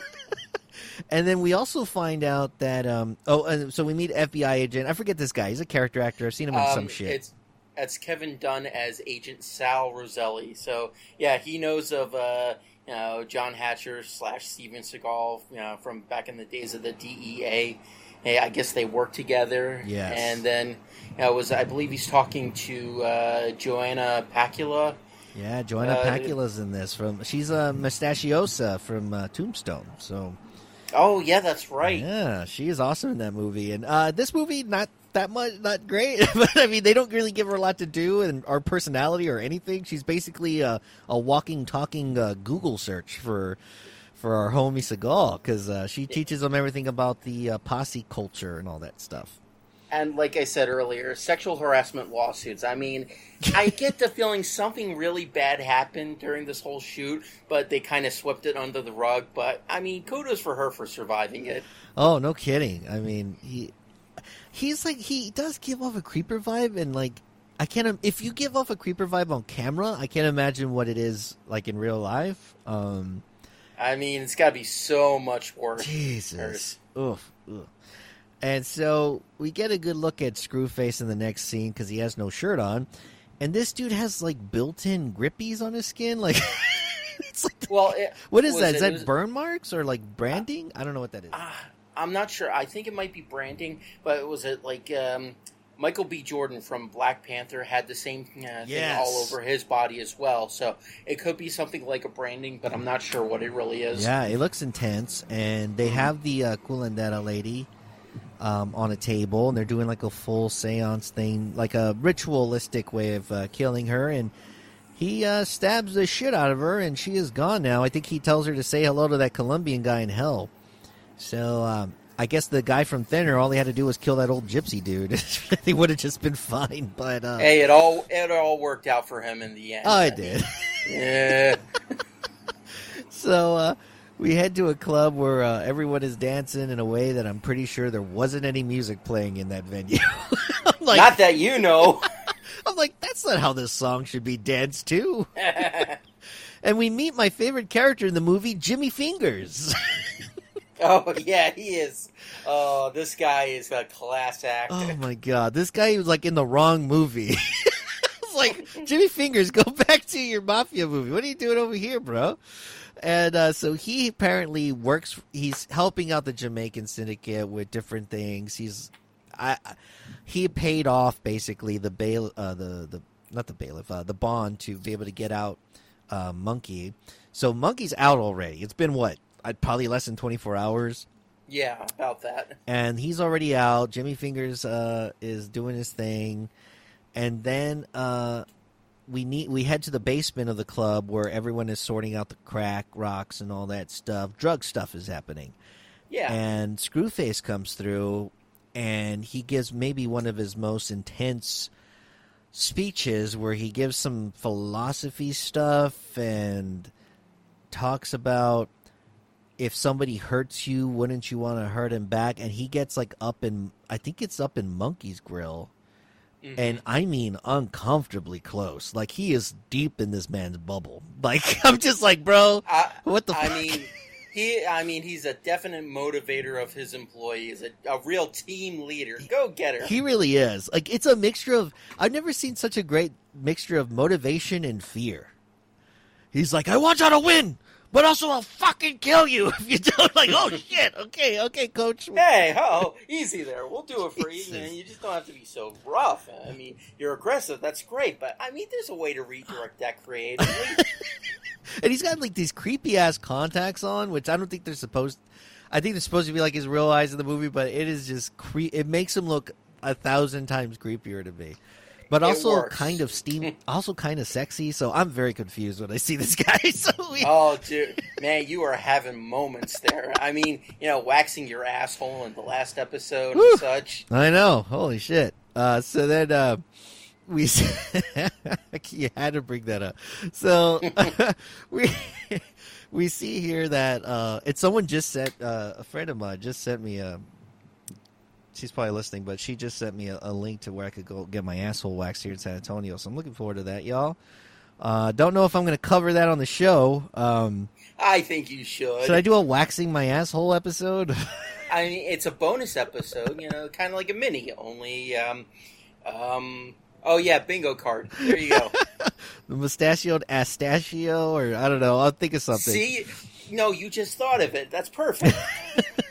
And then we also find out that um oh so we meet FBI agent. I forget this guy. He's a character actor. I've seen him in some Um, shit. It's that's Kevin Dunn as Agent Sal Roselli. So yeah, he knows of uh, you know John Hatcher slash Steven Seagal, you know, from back in the days of the DEA. Hey, I guess they worked together. Yes. And then you know, was I believe he's talking to uh, Joanna Pacula. yeah, Joanna uh, Pacula's in this. From she's a mustachiosa from uh, Tombstone. So Oh yeah, that's right. yeah, she is awesome in that movie. And uh, this movie not that much, not great. but I mean, they don't really give her a lot to do and our personality or anything. She's basically a, a walking, talking uh, Google search for. For our homie Seagal, because uh, she teaches them everything about the uh, posse culture and all that stuff. And like I said earlier, sexual harassment lawsuits. I mean, I get the feeling something really bad happened during this whole shoot, but they kind of swept it under the rug. But I mean, kudos for her for surviving it. Oh, no kidding. I mean, he he's like he does give off a creeper vibe, and like I can't. If you give off a creeper vibe on camera, I can't imagine what it is like in real life. Um, I mean, it's got to be so much worse. Jesus, oof, ugh. And so we get a good look at Screwface in the next scene because he has no shirt on, and this dude has like built-in grippies on his skin. Like, it's like Well, it, what is that? it- Is that was- burn marks or like branding? I don't know what that is. Ah, I'm not sure. I think it might be branding, but it was it like um, Michael B. Jordan from Black Panther had the same uh, thing Yes. all over his body as well. So it could be something like a branding, but I'm not sure what it really is. Yeah, it looks intense, and they have the uh, curandera lady um, on a table, and they're doing like a full seance thing, like a ritualistic way of uh, killing her, and he uh, stabs the shit out of her, and she is gone now. I think he tells her to say hello to that Colombian guy in hell. So um, I guess the guy from Thinner, all he had to do was kill that old gypsy dude. he would have just been fine, but uh, Hey, it all it all worked out for him in the end. oh, it did. Yeah. So uh, we head to a club where uh, everyone is dancing in a way that I'm pretty sure there wasn't any music playing in that venue. Like, not that you know. I'm like, that's not how this song should be danced to. and we meet my favorite character in the movie, Jimmy Fingers. oh yeah, he is. Oh, this guy is a class act. oh my god, this guy was like in the wrong movie. Like Jimmy Fingers, go back to your mafia movie. What are you doing over here, bro? And uh, so he apparently works. He's helping out the Jamaican syndicate with different things. He's, I, I- he paid off basically the bail, uh, the the not the bailiff, uh, the bond to be able to get out uh, Monkey. So Monkey's out already. It's been what? I'd probably less than twenty four hours Yeah, about that. and he's already out. Jimmy Fingers uh, is doing his thing, and then uh, we need we head to the basement of the club where everyone is sorting out the crack rocks and all that stuff. Drug stuff is happening, Yeah. and Screwface comes through, and he gives maybe one of his most intense speeches where he gives some philosophy stuff and talks about if somebody hurts you, wouldn't you want to hurt him back? And he gets like up in, I think it's up in Monkey's Grill. Mhm. And I mean uncomfortably close. Like he is deep in this man's bubble. Like I'm just like, bro, I, what the I fuck? mean, he. I mean, he's a definite motivator of his employees. A, a real team leader. Go get her. He really is. Like it's a mixture of I've never seen such a great mixture of motivation and fear. He's like, I want y'all to win, but also I'll fucking kill you if you don't. Like, oh shit, okay, okay, coach. Hey, oh, easy there. We'll do it for you. You, Jesus. you just don't have to be so rough. I mean, you're aggressive. That's great, but I mean, there's a way to redirect that creatively. And he's got like these creepy ass contacts on, which I don't think they're supposed. I think they're supposed to be like his real eyes in the movie, but it is just cre- It makes him look a thousand times creepier to me. But also kind of steam, also kind of sexy. So I'm very confused when I see this guy. So we, oh, dude, man, you are having moments there. I mean, you know, waxing your asshole in the last episode Whew. and such. I know. Holy shit. Uh, so then uh, we you had to bring that up. So we we see here that uh, it's someone just sent uh, a friend of mine just sent me a. She's probably listening, but she just sent me a, a link to where I could go get my asshole waxed here in San Antonio. So I'm looking forward to that, y'all. Uh, don't know if I'm going to cover that on the show. Um, I think you should. should I do a waxing my asshole episode? I mean, it's a bonus episode, you know, kind of like a mini. Only, um, um, oh yeah, bingo card. There you go. the mustachioed astachio, or I don't know. I'll think of something. See, no, you just thought of it. That's perfect.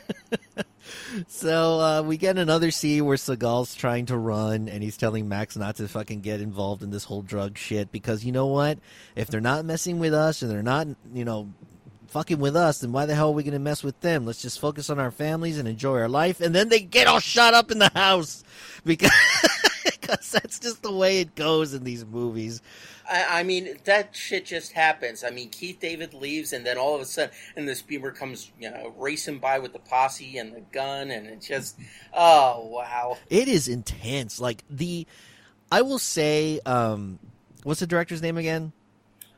So uh, we get another scene where Seagal's trying to run, and he's telling Max not to fucking get involved in this whole drug shit because you know what? If they're not messing with us and they're not, you know, fucking with us, then why the hell are we going to mess with them? Let's just focus on our families and enjoy our life. And then they get all shot up in the house because because that's just the way it goes in these movies. I, I mean, that shit just happens. I mean, Keith David leaves, and then all of a sudden, and this beamer comes, you know, racing by with the posse and the gun, and it just, oh wow. It is intense. Like the, I will say, um, what's the director's name again?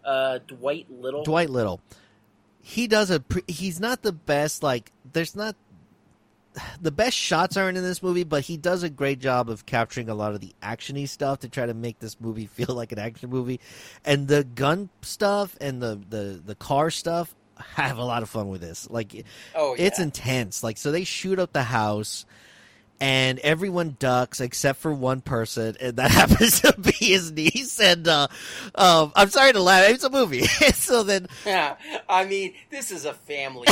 Uh, Dwight Little. Dwight Little. He does a. Pre- he's not the best. Like, there's not the best shots aren't in this movie, but he does a great job of capturing a lot of the actiony stuff to try to make this movie feel like an action movie. And the gun stuff and the the the car stuff, I have a lot of fun with this. Like, Oh, yeah. it's intense. Like, so they shoot up the house. And everyone ducks except for one person, and that happens to be his niece. And uh, um, I'm sorry to laugh; it's a movie. so then, Yeah, I mean, this is a family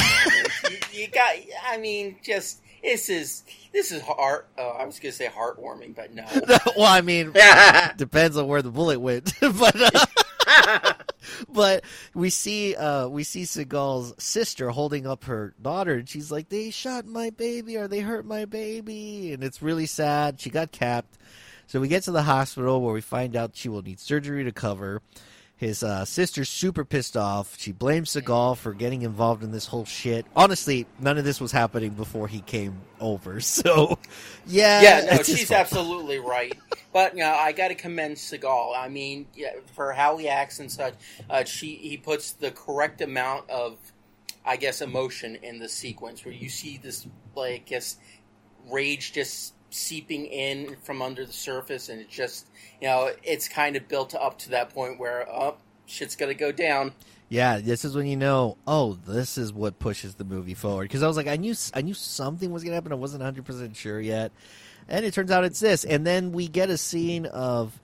you, you got, I mean, just this is this is heart. Oh, I was gonna say heartwarming, but no. well, I mean, depends on where the bullet went, but uh, but we see uh, we see Seagal's sister holding up her daughter, and she's like, "They shot my baby, or they hurt my baby," and it's really sad. She got capped, so we get to the hospital where we find out she will need surgery to cover. His uh, sister's super pissed off. She blames Seagal for getting involved in this whole shit. Honestly, none of this was happening before he came over. So, yeah, yeah, no, she's absolutely right. But you know, I got to commend Seagal. I mean, yeah, for how he acts and such, uh, she he puts the correct amount of, I guess, emotion in the sequence where you see this like, guess, rage just seeping in from under the surface, and it just, you know, it's kind of built up to that point where, oh, shit's gonna go down. Yeah, this is when you know. Oh, this is what pushes the movie forward. Because I was like, I knew, I knew something was gonna happen. I wasn't hundred percent sure yet, and it turns out it's this. And then we get a scene of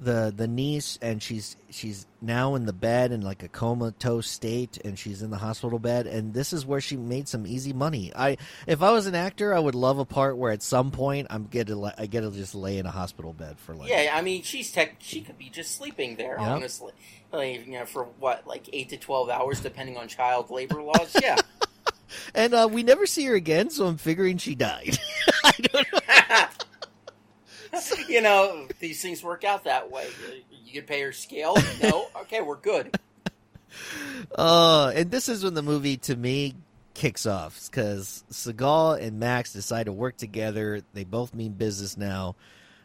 the the niece, and she's she's now in the bed in like a comatose state, and she's in the hospital bed. And this is where she made some easy money. I, if I was an actor, I would love a part where at some point I'm get to I get to just lay in a hospital bed for like Yeah, I mean, she's tech. She could be just sleeping there, Yeah. honestly. Like, you know, for what, like eight to twelve hours, depending on child labor laws. Yeah. And uh, we never see her again, so I'm figuring she died. I don't know. you know, these things work out that way. You can pay her scale. No, okay, we're good. Uh, and this is when the movie, to me, kicks off because Seagal and Max decide to work together. They both mean business now.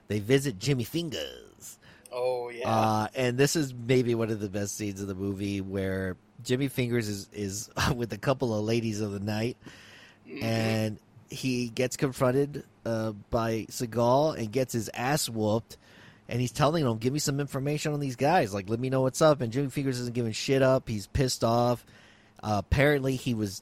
They visit Jimmy Fingers. Oh yeah. Uh, and this is maybe one of the best scenes of the movie where Jimmy Fingers is, is with a couple of ladies of the night and he gets confronted uh, by Seagal and gets his ass whooped. And he's telling him, "Give me some information on these guys. Like, let me know what's up." And Jimmy Fingers isn't giving shit up. He's pissed off. Uh, apparently, he was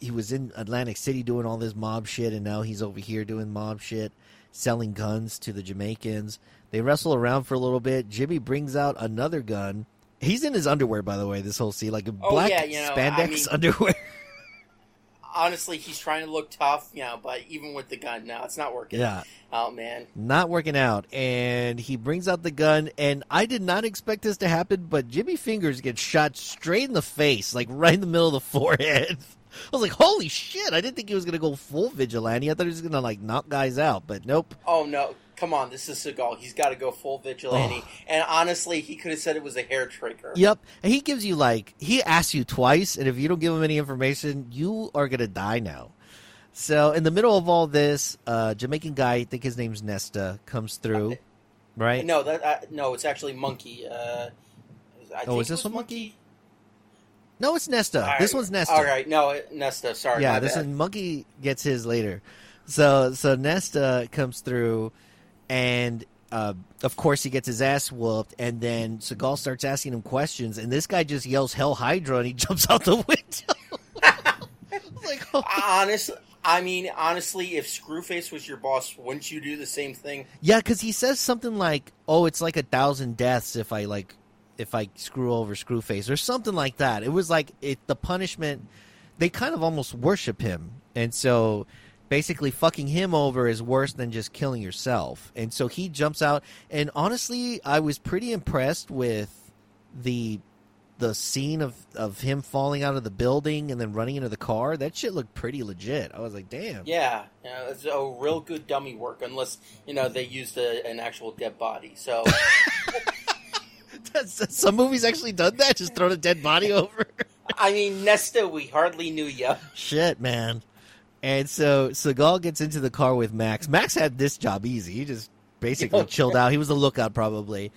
he was in Atlantic City doing all this mob shit, and now he's over here doing mob shit, selling guns to the Jamaicans. They wrestle around for a little bit. Jimmy brings out another gun. He's in his underwear, by the way. This whole scene, like a Oh, black yeah, you know, I spandex mean- underwear. Honestly, he's trying to look tough, you know, but even with the gun, no, it's not working. yeah. Oh man. not working out and he brings out the gun and i did not expect this to happen but jimmy fingers gets shot straight in the face like right in the middle of the forehead i was like holy shit i didn't think he was gonna go full vigilante i thought he was gonna like knock guys out but nope Oh no. Come on, this is Seagal. He's got to go full vigilante. And honestly, he could have said it was a hair trigger. yep and he gives you like he asks you twice and if you don't give him any information you are gonna die now so in the middle of all this uh jamaican guy i think his name's nesta comes through right No, that uh, no, it's actually Monkey. Uh, I Oh, think is this one Monkey? no it's nesta All this right. one's nesta All right, no, Nesta. Sorry, yeah, this bad. one Monkey gets his later. So so Nesta comes through, and uh, of course he gets his ass whooped, and then Seagal starts asking him questions, and this guy just yells "Hell Hydra" and he jumps out the window. like, oh. Honestly, I mean, honestly, if Screwface was your boss, wouldn't you do the same thing? yeah, because he says something like, "Oh, it's like a thousand deaths if I like." If I screw over Screwface or something like that, it was like it. The punishment, they kind of almost worship him, and so basically fucking him over is worse than just killing yourself. And so he jumps out and honestly, I was pretty impressed with the the scene of of him falling out of the building and then running into the car. That shit looked pretty legit. I was like, "Damn." Yeah, you know, it's a real good dummy work, unless you know they used a, an actual dead body. So Some movies actually done that, just thrown a dead body over. I mean, Nesta, we hardly knew ya. shit, man. And so Seagal gets into the car with Max. Max had this job easy. He just basically chilled out. He was the lookout probably.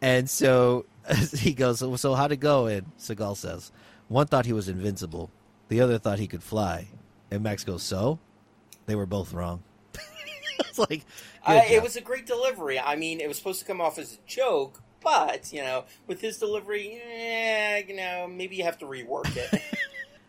And so he goes, so, how'd it go? And Seagal says, one thought he was invincible. The other thought he could fly. And Max goes, so? They were both wrong. it's like, Uh, it was a great delivery. I mean, it was supposed to come off as a joke, but you know, with his delivery, eh, you know, maybe you have to rework it.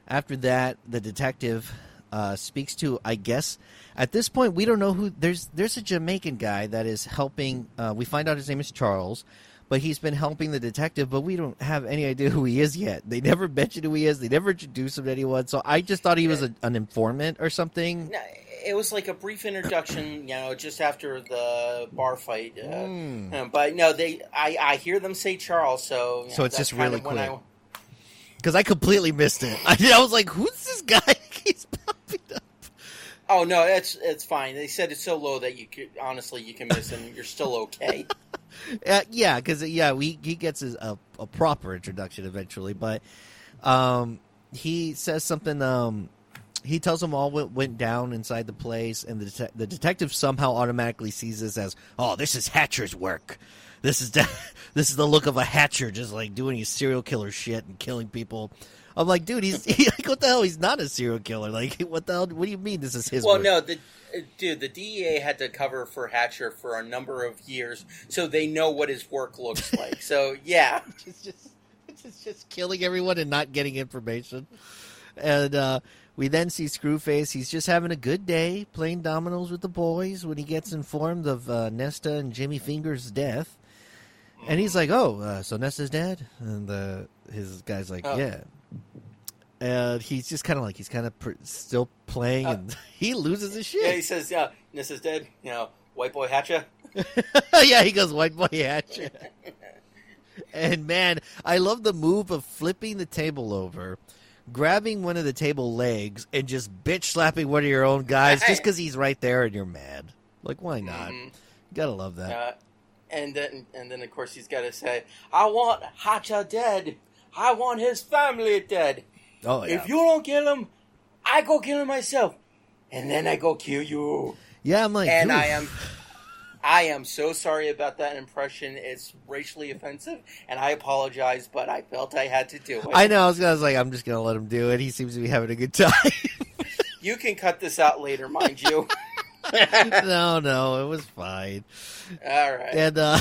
After that, the detective uh, speaks to, I guess, at this point we don't know who. There's there's a Jamaican guy that is helping. Uh, we find out his name is Charles, but he's been helping the detective, but we don't have any idea who he is yet. They never mention who he is. They never introduce him to anyone. So I just thought he was a, an informant or something. No, it was like a brief introduction, you know, just after the bar fight. Uh, Mm. but no, they. I, I hear them say Charles, so So know, it's just really quick. Because I completely missed it. I, I was like, "Who's this guy?" He's popping up. I, oh no, it's it's fine. They said it's so low that you could honestly you can miss him. You're still okay. Uh, yeah, because yeah, we, he gets his, a, a proper introduction eventually, but um, he says something. Um, he tells them all what went down inside the place, and the det- the detective somehow automatically sees this as, "Oh, this is Hatcher's work. This is this is the look of a Hatcher, just like doing his serial killer shit and killing people." I'm like, dude, he's he, like, what the hell? He's not a serial killer. Like, what the hell? What do you mean this is his? well, work? no, the uh, dude, the DEA had to cover for Hatcher for a number of years, so they know what his work looks like. so yeah, it's just it's just killing everyone and not getting information. And uh, we then see Screwface. He's just having a good day playing dominoes with the boys when he gets informed of uh, Nesta and Jimmy Finger's death. And he's like, "Oh, uh, so Nesta's dead?" And uh, his guy's like, Oh. "Yeah." And he's just kind of like he's kind of pr- still playing, Uh, and he loses his shit. yeah. He says, "Yeah, this is dead." You know, white boy Hatcher. Yeah, he goes, "White boy Hatcher." And man, I love the move of flipping the table over, grabbing one of the table legs, and just bitch slapping one of your own guys just because he's right there and you're mad. Like, why not? Mhm. Gotta love that. Uh, and then, and then, of course, he's got to say, "I want Hacha dead. I want his family dead. Oh yeah, If you don't kill him, I go kill him myself, and then I go kill you." yeah. I'm like, and "Oof." I am, I am so sorry about that impression. It's racially offensive, and I apologize, but I felt I had to do it. I know. I was, gonna, I was like, I'm just gonna let him do it. He seems to be having a good time. You can cut this out later, mind you. no, no, it was fine. All right. And uh,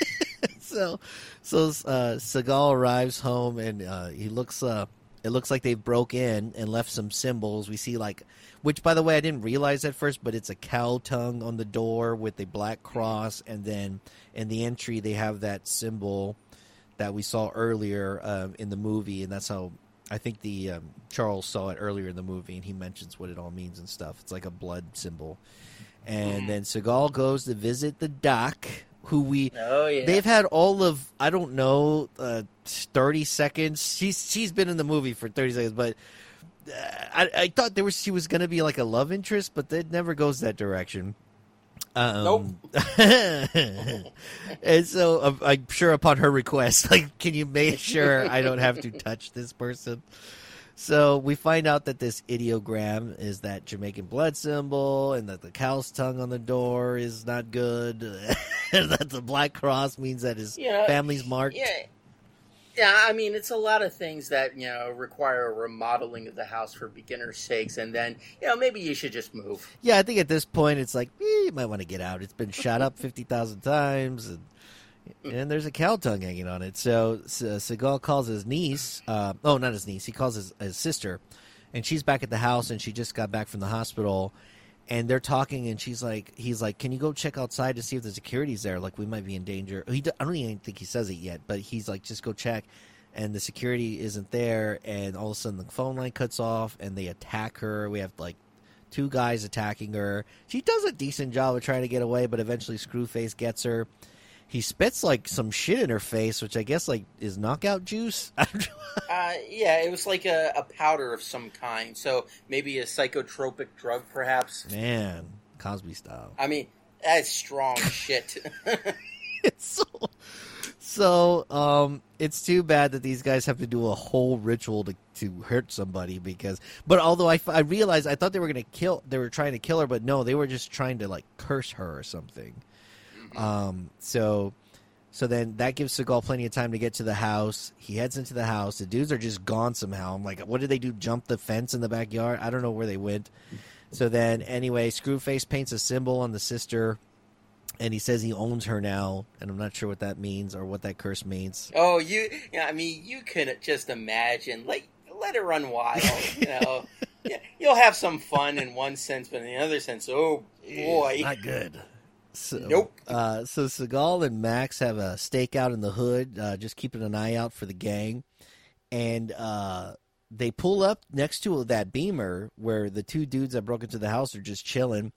so, so uh, Seagal arrives home, and uh, he looks. Uh, it looks like they've broke in and left some symbols. We see like, which by the way I didn't realize at first, but it's a cow tongue on the door with a black cross, and then in the entry they have that symbol that we saw earlier um, in the movie, and that's how. I think the um, Charles saw it earlier in the movie, and he mentions what it all means and stuff. It's like a blood symbol, and then Seagal goes to visit the doc, who we Oh yeah. They've had all of I don't know, uh, thirty seconds. She's she's been in the movie for thirty seconds, but uh, I, I thought there was she was going to be like a love interest, but it never goes that direction. Um, and so uh, I'm sure upon her request, like, can you make sure I don't have to touch this person? So we find out that this ideogram is that Jamaican blood symbol, and that the cow's tongue on the door is not good, and that the black cross means that his Yeah, family's marked. Yeah. Yeah, I mean, it's a lot of things that, you know, require a remodeling of the house for beginner's sakes, and then, you know, maybe you should just move. Yeah, I think at this point it's like eh, you might want to get out. It's been shot up fifty thousand times, and and there's a cow tongue hanging on it. So S- Seagal calls his niece. Uh, oh, not his niece. He calls his, his sister, and she's back at the house, and she just got back from the hospital. And they're talking, and she's like, "He's like, can you go check outside to see if the security's there? Like, we might be in danger." He, I don't even think he says it yet, but he's like, "Just go check." And the security isn't there, and all of a sudden the phone line cuts off, and they attack her. We have like two guys attacking her. She does a decent job of trying to get away, but eventually Screwface gets her. He spits like some shit in her face, which I guess like is knockout juice. Uh, yeah, it was like a, a powder of some kind, so maybe a psychotropic drug, perhaps. Man, Cosby style. I mean, that's strong shit. It's so so um it's too bad that these guys have to do a whole ritual to, to hurt somebody because but although I, I realized i thought they were gonna kill they were trying to kill her but no they were just trying to like curse her or something um so so then that gives Seagal plenty of time to get to the house. He heads into the house. The dudes are just gone somehow. I'm like, what did they do? Jump the fence in the backyard? I don't know where they went. So then, anyway, Screwface paints a symbol on the sister, and he says he owns her now. And I'm not sure what that means or what that curse means. oh, you, yeah, I mean, you can just imagine, like, let it run wild, you know. yeah, you'll have some fun in one sense, but in the other sense, oh boy. Not good. So, Nope. Uh, so Seagal and Max have a stakeout in the hood, uh, just keeping an eye out for the gang, and uh, they pull up next to that Beamer where the two dudes that broke into the house are just chilling.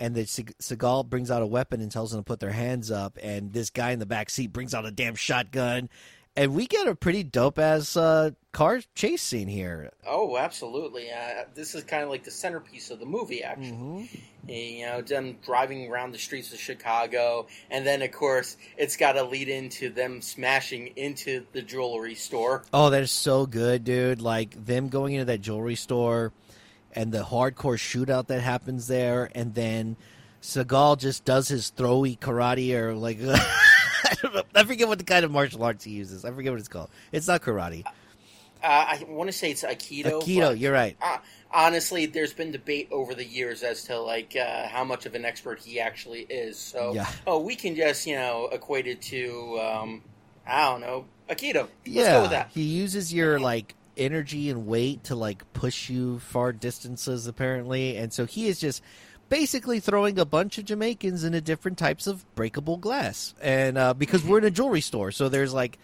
And the Se- Seagal brings out a weapon and tells them to put their hands up. And this guy in the back seat brings out a damn shotgun, and we get a pretty dope ass uh, car chase scene here. Oh, absolutely. Uh, this is kind of like the centerpiece of the movie, actually. You know, them driving around the streets of Chicago, and then, of course, it's got to lead into them smashing into the jewelry store. Oh, that is so good, dude. Like them going into that jewelry store and the hardcore shootout that happens there, and then Seagal just does his throwy karate or like I forget what the kind of martial arts he uses. I forget what it's called. It's not karate. Uh, I want to say it's Aikido. Aikido, you're right. uh, honestly, there's been debate over the years as to like uh, how much of an expert he actually is. So, Yeah. oh, we can just you know equate it to um, I don't know Aikido. Let's yeah, go with that. he uses your like energy and weight to like push you far distances apparently, and so he is just basically throwing a bunch of Jamaicans into different types of breakable glass, and uh, because we're in a jewelry store, so there's like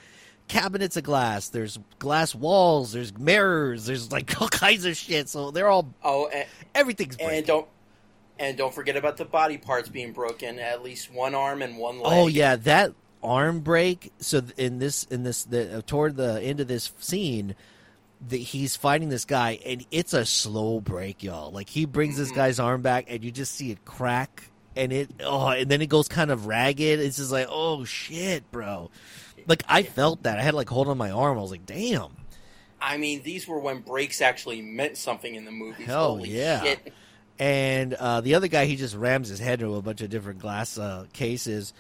cabinets of glass, there's glass walls, there's mirrors, there's like all kinds of shit. So they're all Oh, and, everything's breaking. and don't and don't forget about the body parts being broken. At least one arm and one leg. Oh yeah, that arm break. So in this in this the, uh, toward the end of this scene, the, he's fighting this guy, and it's a slow break, y'all. Like he brings this guy's arm back, and you just see it crack, and it oh, and then it goes kind of ragged. It's just like oh shit, bro. Like I felt that. I had like hold on my arm. I was like, damn. I mean, these were when breaks actually meant something in the movie. Hell Holy yeah. shit. and uh, the other guy he just rams his head into a bunch of different glass uh, cases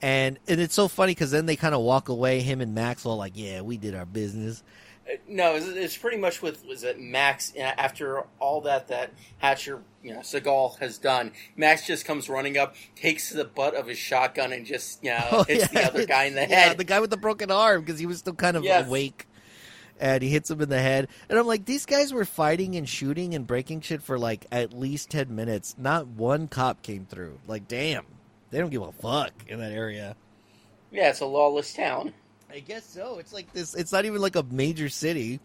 and and it's so funny because then they kind of walk away him and maxwell like yeah we did our business No, it's, it's pretty much with was it Max uh, after all that that Hatcher, you know, Seagal has done. Max just comes running up, takes the butt of his shotgun, and just you know Oh, hits the other guy in the yeah head. the guy with the broken arm because he was still kind of Yes. awake and he hits him in the head and i'm like these guys were fighting and shooting and breaking shit for like at least 10 minutes not one cop came through like damn they don't give a fuck in that area yeah, it's a lawless town. I guess so it's like this it's not even like a major city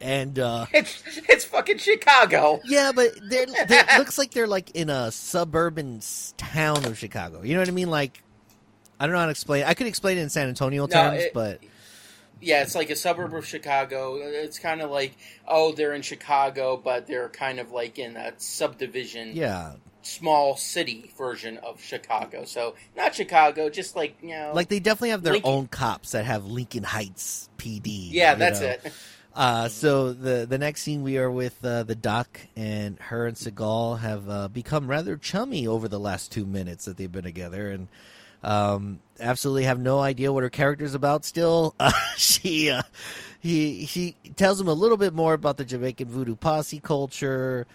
and uh It's it's fucking Chicago. Yeah, but they're, they it looks like they're like in a suburban town of Chicago. You know what I mean? Like, I don't know how to explain. I could explain it in San Antonio No, terms, it- but Yeah, it's like a suburb of Chicago. It's kind of like oh, they're in Chicago, but they're kind of like in a subdivision, yeah, small city version of Chicago. So not Chicago, just like you know, like they definitely have their Lincoln- own cops that have Lincoln Heights PD. yeah, that's know? it. Uh, so the the next scene we are with uh, the doc and her and Seagal have uh, become rather chummy over the last two minutes that they've been together and um, absolutely have no idea what her character's about. Still, uh, she uh, he she tells him a little bit more about the Jamaican voodoo posse culture.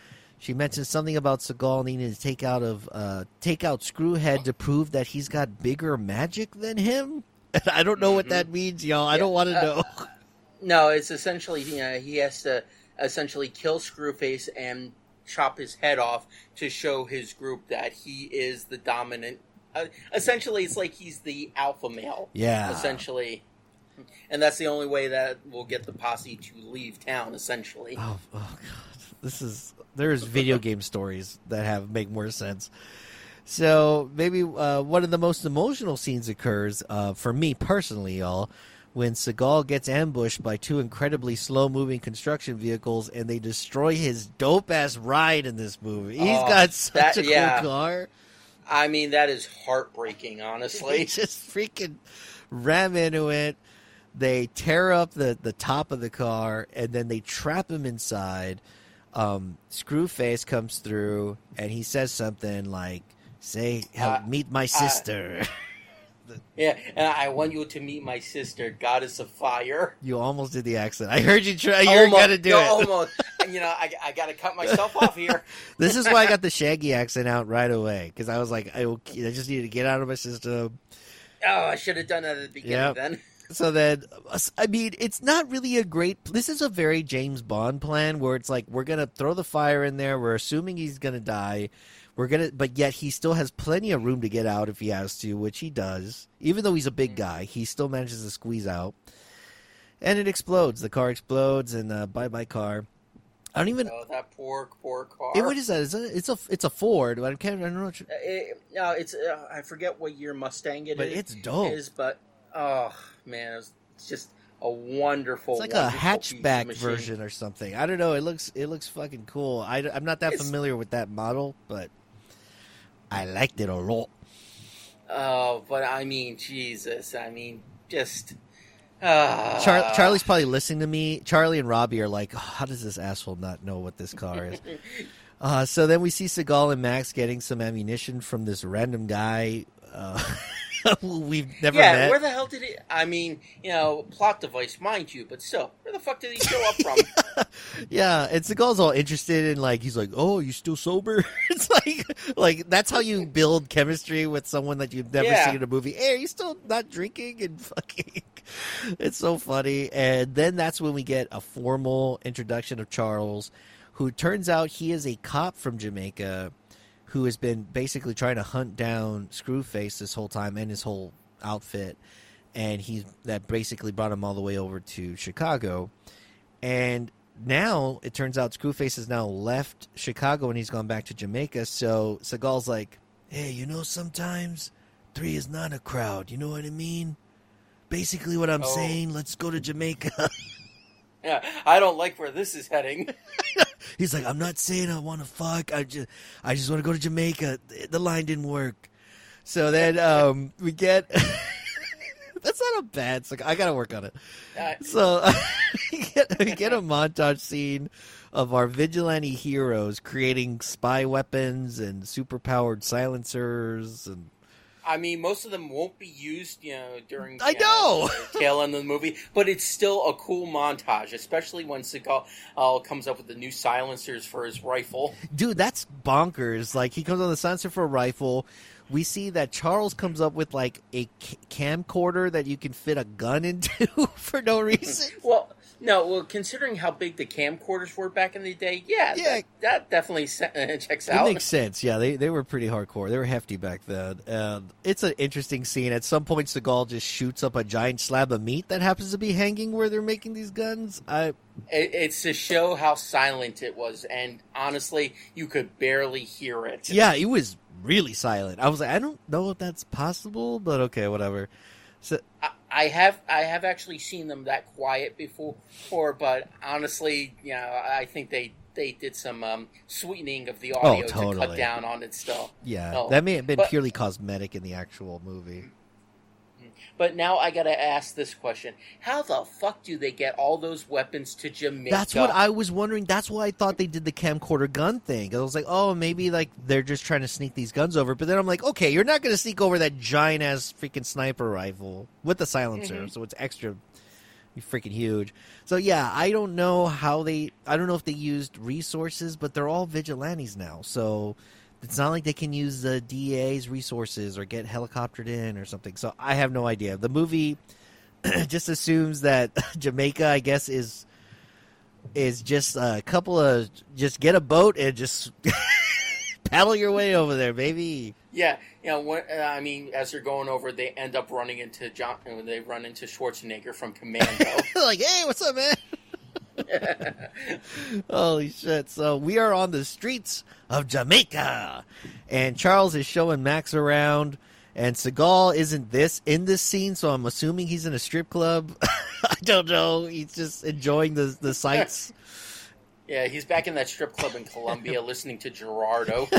She mentions something about Seagal needing to take out of uh, take out Screwhead to prove that he's got bigger magic than him. And I don't know what that means, y'all. I don't want to Uh, know. No, it's essentially you know, he has to essentially kill Screwface and chop his head off to show his group that he is the dominant. Uh, essentially, it's like he's the alpha male. Yeah. Essentially, and that's the only way that will get the posse to leave town. Essentially, Oh, oh god, this is there's video game stories that have make more sense. So maybe uh, one of the most emotional scenes occurs uh, for me personally, y'all, when Seagal gets ambushed by two incredibly slow-moving construction vehicles and they destroy his dope-ass ride in this movie. He's Oh, got such that- a cool yeah. car. I mean that is heartbreaking. They Honestly, just freaking ram into it. They tear up the, the top of the car and then they trap him inside. Um, Screwface comes through and he says something like, "Say, help Uh, meet my sister." yeah. And I want you to meet my sister, Goddess of Fire. you almost did the accent. I heard you try. You're Almost- gonna do no, it. Almost. you know, I, I got to cut myself off here. This is why I got the Shaggy accent out right away because I was like, I, will- I just needed to get out of my system. Oh, I should have done that at the beginning Yep. then. So then, I mean, it's not really a great. This is a very James Bond plan where it's like we're gonna throw the fire in there. We're assuming he's gonna die. We're gonna, but yet he still has plenty of room to get out if he has to, which he does. Even though he's a big guy, he still manages to squeeze out, and it explodes. The car explodes, and uh, bye bye car. I don't even. Oh, that poor, poor car. Hey, what is that? Is it, it's a it's a Ford. I can't. I don't know. What you- Uh, It, no, it's uh, I forget what year Mustang it But is- it's dope. Is but oh man, it's it's just a wonderful. It's like a hatchback version or something. I don't know. It looks it looks fucking cool. I, am not that It's- familiar with that model, but I liked it a lot. Oh, but I mean, Jesus, I mean, just. Uh, Char- Charlie's probably listening to me. Charlie and Robbie are like, "Oh, "How does this asshole not know what this car is?" uh, so then we see Seagal and Max getting some ammunition from this random guy uh, we've never yeah, met. where the hell did he? I mean, you know, plot device, mind you, but still, where the fuck did he show up from? Yeah, and Seagal's all interested in like he's like, "Oh, you still sober?" it's like like that's how you build chemistry with someone that you've never Yeah. seen in a movie. Hey, are you still not drinking and fucking? It's so funny, and then that's when we get a formal introduction of Charles, who turns out he is a cop from Jamaica, who has been basically trying to hunt down Screwface this whole time and his whole outfit, and he's that basically brought him all the way over to Chicago. And now it turns out Screwface has now left Chicago and he's gone back to Jamaica. So Seagal's like, hey, you know, sometimes three is not a crowd. You know what I mean? Basically, what I'm Oh. saying, let's go to Jamaica. yeah, I don't like where this is heading. he's like, I'm not saying I want to fuck. I just, I just want to go to Jamaica. The line didn't work. So then um, we get. That's not a bad. Like I gotta work on it. Uh, So we, get, we get a montage scene of our vigilante heroes creating spy weapons and superpowered silencers and I mean, most of them won't be used, you know, during I you know! the tail end of the movie, but it's still a cool montage, especially when Seagal uh, comes up with the new silencers for his rifle. dude that's bonkers like he comes on the silencer for a rifle we see that charles comes up with like a c- camcorder that you can fit a gun into for no reason Well, no, well, considering how big the camcorders were back in the day, yeah, Yeah. that, that definitely se- uh, checks It out. makes sense. Yeah, they, they were pretty hardcore. They were hefty back then. And it's an interesting scene. At some point, Seagal just shoots up a giant slab of meat that happens to be hanging where they're making these guns. I It, it's to show how silent it was, and honestly, you could barely hear it. yeah, it was really silent. I was like, I don't know if that's possible, but okay, whatever. So I, I have I have actually seen them that quiet before, before but honestly, you know, I think they they did some um, sweetening of the audio to totally. cut down on it still. yeah, Oh, that may have been but- purely cosmetic in the actual movie. But now I gotta ask this question: How the fuck do they get all those weapons to Jamaica? That's what I was wondering. That's why I thought they did the camcorder gun thing. I was like, oh, maybe like they're just trying to sneak these guns over. But then I'm like, okay, you're not going to sneak over that giant ass freaking sniper rifle with the silencer, Mm-hmm. so it's extra freaking huge. So yeah, I don't know how they. I don't know if they used resources, but they're all vigilantes now, so. It's not like they can use the DA's resources or get helicoptered in or something. So I have no idea. The movie just assumes that Jamaica, I guess, is is just a couple of just get a boat and just paddle your way over there, baby. Yeah, you know, when, uh, I mean, as they're going over, they end up running into John. uh, They run into Schwarzenegger from Commando. like, hey, what's up, man? Holy shit. So we are on the streets of Jamaica. And Charles is showing Max around. And Seagal isn't this in this scene, so I'm assuming he's in a strip club. I don't know. He's just enjoying the the sights. yeah, he's back in that strip club in Colombia, listening to Gerardo.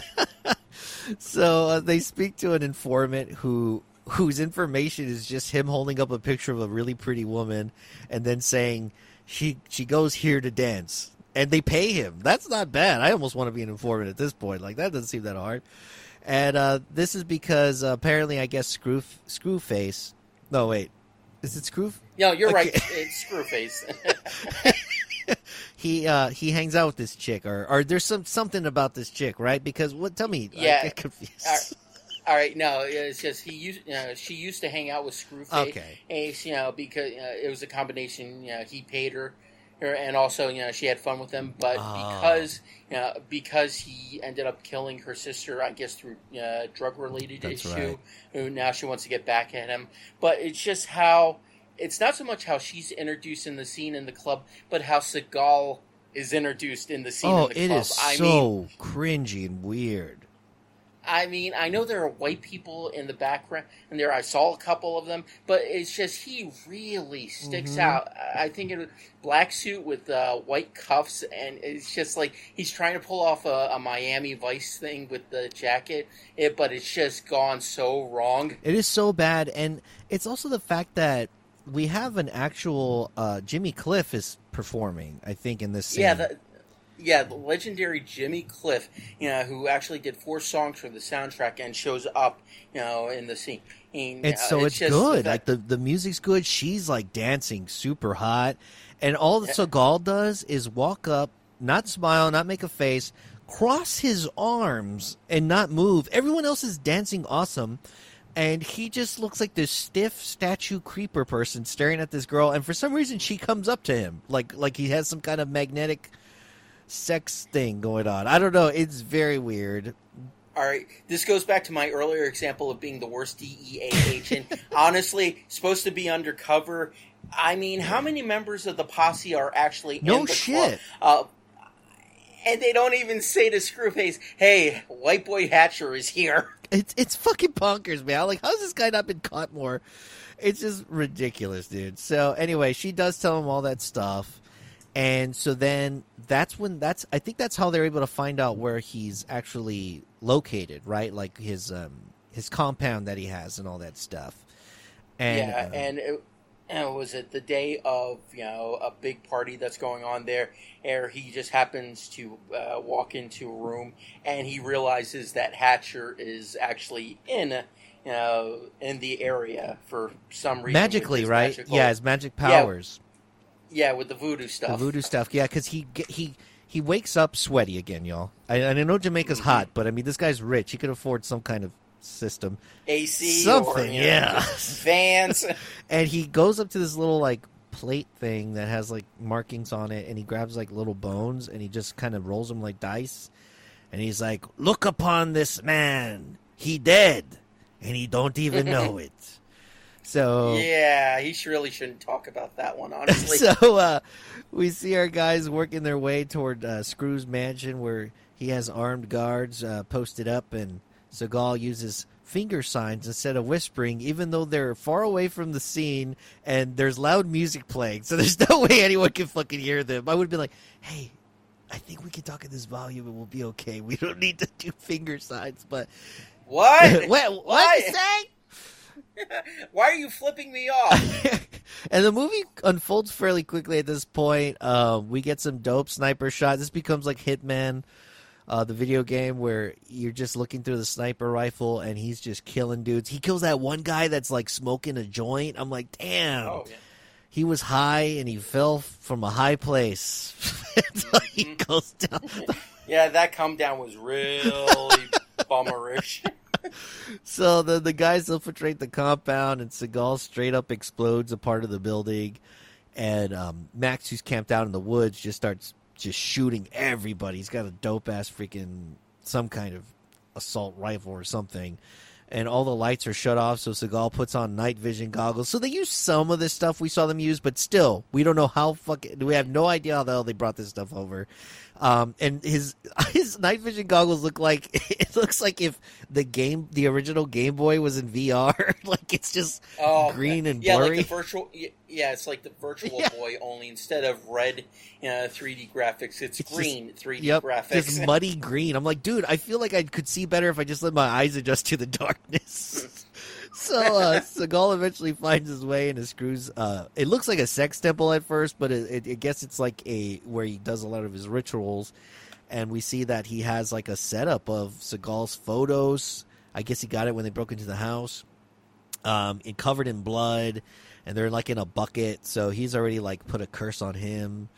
So uh, they speak to an informant who whose information is just him holding up a picture of a really pretty woman and then saying she she goes here to dance and they pay him. That's not bad. I almost want to be an informant at this point. Like that doesn't seem that hard. And uh, this is because uh, apparently I guess Screw Screwface. No wait, is it Screw? No, you're right. Okay. It's Screwface. He uh, he hangs out with this chick, or or there's some something about this chick, right? Because what? Tell me. I Yeah. get confused. All right. No, it's just he used. Uh, she used to hang out with Screwface. Okay. and, you know, because uh, it was a combination. You know, he paid her, her, and also you know she had fun with him. But Ah. because you know, because he ended up killing her sister, I guess through uh, drug related issue, right. who now she wants to get back at him. But it's just how it's not so much how she's introduced in the scene in the club, but how Seagal is introduced in the scene Oh, in the it club. is I so mean, cringy and weird. I mean, I know there are white people in the background, and there I saw a couple of them, but it's just he really sticks Mm-hmm. out. I think it was black suit with uh, white cuffs, and it's just like he's trying to pull off a, a Miami Vice thing with the jacket, it, but it's just gone so wrong. It is so bad, and it's also the fact that we have an actual uh, Jimmy Cliff is performing. I think in this scene. Yeah, the, yeah, the legendary Jimmy Cliff, you know, who actually did four songs for the soundtrack and shows up, you know, in the scene. And, It's uh, so it's, just good. the Like the the music's good. She's like dancing super hot, and all that Seagal does is walk up, not smile, not make a face, cross his arms, and not move. Everyone else is dancing awesome, and he just looks like this stiff statue creeper person staring at this girl. And for some reason, she comes up to him like like he has some kind of magnetic sex thing going on. I don't know. It's very weird. All right, this goes back to my earlier example of being the worst DEA agent. Honestly, supposed to be undercover. I mean, how many members of the posse are actually No in the shit. club? Uh, and they don't even say to Screwface, "Hey, White Boy Hatcher is here." It's it's fucking bonkers, man. Like, how's this guy not been caught more? It's just ridiculous, dude. So anyway, she does tell him all that stuff, and so then that's when that's I think that's how they're able to find out where he's actually located, right? Like his um his compound that he has and all that stuff. And yeah, um, and it, and was it the day of you know a big party that's going on there? Or he just happens to uh, walk into a room and he realizes that Hatcher is actually in, you know, in the area for some reason. magically, right? magical- Yeah, his magic powers. Yeah, with the voodoo stuff. The voodoo stuff, yeah, because he he he wakes up sweaty again, y'all. I, and I know Jamaica's Mm-hmm. hot, but I mean, this guy's rich. He could afford some kind of system, AC, or, something, know, yeah. Vans. and he goes up to this little like plate thing that has like markings on it, and he grabs like little bones, and he just kind of rolls them like dice, and he's like, "Look upon this man, he dead, and he don't even know it." So yeah, he really shouldn't talk about that one, honestly. so uh, we see our guys working their way toward uh, Screw's mansion where he has armed guards uh, posted up, and Seagal uses finger signs instead of whispering, even though they're far away from the scene and there's loud music playing. So there's no way anyone can fucking hear them. I would be like, hey. I think we can talk at this volume and we'll be okay. We don't need to do finger signs, but what? what? What you say? Why are you flipping me off? and the movie unfolds fairly quickly at this point. Um, we get some dope sniper shot. This becomes like Hitman, uh, the video game where you're just looking through the sniper rifle and he's just killing dudes. He kills that one guy that's like smoking a joint. I'm like, damn. oh, yeah. He was high and he fell from a high place. so he Mm-hmm. goes down. Yeah, that come down was really bummerish. So the the guys infiltrate the compound, and Seagal straight up explodes a part of the building, and um, Max, who's camped out in the woods, just starts just shooting everybody. He's got a dope ass freaking some kind of assault rifle or something. And all the lights are shut off, so Seagal puts on night vision goggles. So they use some of this stuff we saw them use, but still, we don't know how fucking. We have no idea how the hell they brought this stuff over. Um, and his his night vision goggles look like it looks like if the game, the original Game Boy, was in VR. like it's just Oh, green and yeah, blurry. like the virtual. Yeah, it's like the virtual Yeah. boy, only instead of red uh, 3D graphics, it's, It's just- green 3D Yep, graphics. just muddy green. I'm like, dude, I feel like I could see better if I just let my eyes adjust to the darkness. So uh, Seagal eventually finds his way into Screws. Uh, it looks like a sex temple at first, but it, it, I guess it's like a where he does a lot of his rituals, and we see that he has like a setup of Seagal's photos. I guess he got it when they broke into the house. Um, and covered in blood, and they're like in a bucket. So he's already like put a curse on him.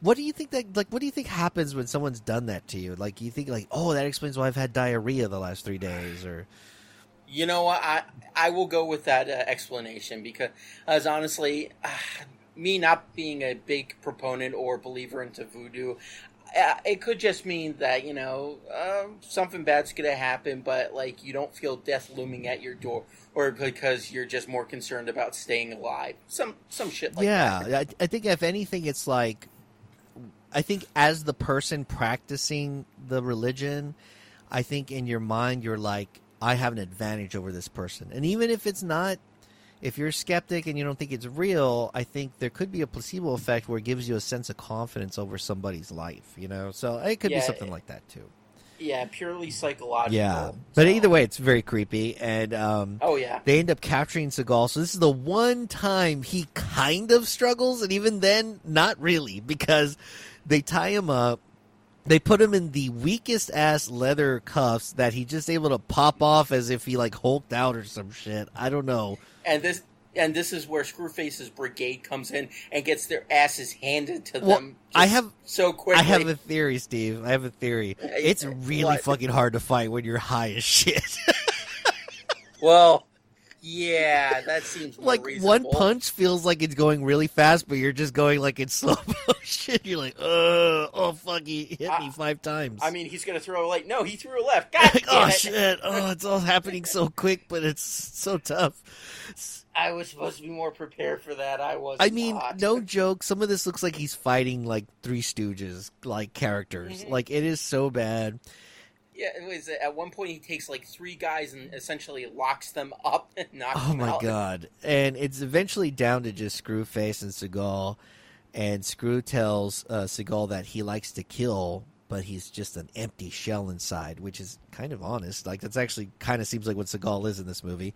What do you think that like? What do you think happens when someone's done that to you? Like you think like, oh, that explains why I've had diarrhea the last three days, or You know what? I I will go with that uh, explanation because, as honestly, uh, me not being a big proponent or believer into voodoo, uh, it could just mean that you know uh, something bad's gonna happen, but like you don't feel death looming at your door, or because you're just more concerned about staying alive. Some some shit like yeah, that. I, I think if anything, it's like, I think as the person practicing the religion, I think in your mind you're like, I have an advantage over this person, and even if it's not. If you're a skeptic and you don't think it's real, I think there could be a placebo effect where it gives you a sense of confidence over somebody's life, you know? So it could be Yeah, something like that too. Yeah, purely psychological. Yeah. But so- either way, it's very creepy. And um, Oh yeah. they end up capturing Seagal. So this is the one time he kind of struggles, and even then, not really, because they tie him up. They put him in the weakest ass leather cuffs that he just able to pop off as if he like hulked out or some shit. I don't know. and this and this is where Screwface's brigade comes in and gets their asses handed to Well, them. I have- so quickly. I have a theory, Steve. I have a theory. It's really What? fucking hard to fight when you're high as shit. well, yeah, that seems like one punch feels like it's going really fast, but you're just going like in slow motion. You're like, uh, oh fuck, he hit me five times. I mean, he's going to throw a like. No, he threw a left. God damn oh it. shit! Oh, it's all happening so quick, but it's so tough. I was supposed to be more prepared for that. I was. I mean, not. no joke. Some of this looks like he's fighting like Three Stooges like characters. Mhm. Like it is so bad. Yeah, it was at one point he takes like three guys and essentially locks them up and knocks them out. Oh my out. god! And it's eventually down to just Screwface and Seagal, and Screw tells uh, Seagal that he likes to kill, but he's just an empty shell inside, which is kind of honest. Like that's actually kind of seems like what Seagal is in this movie.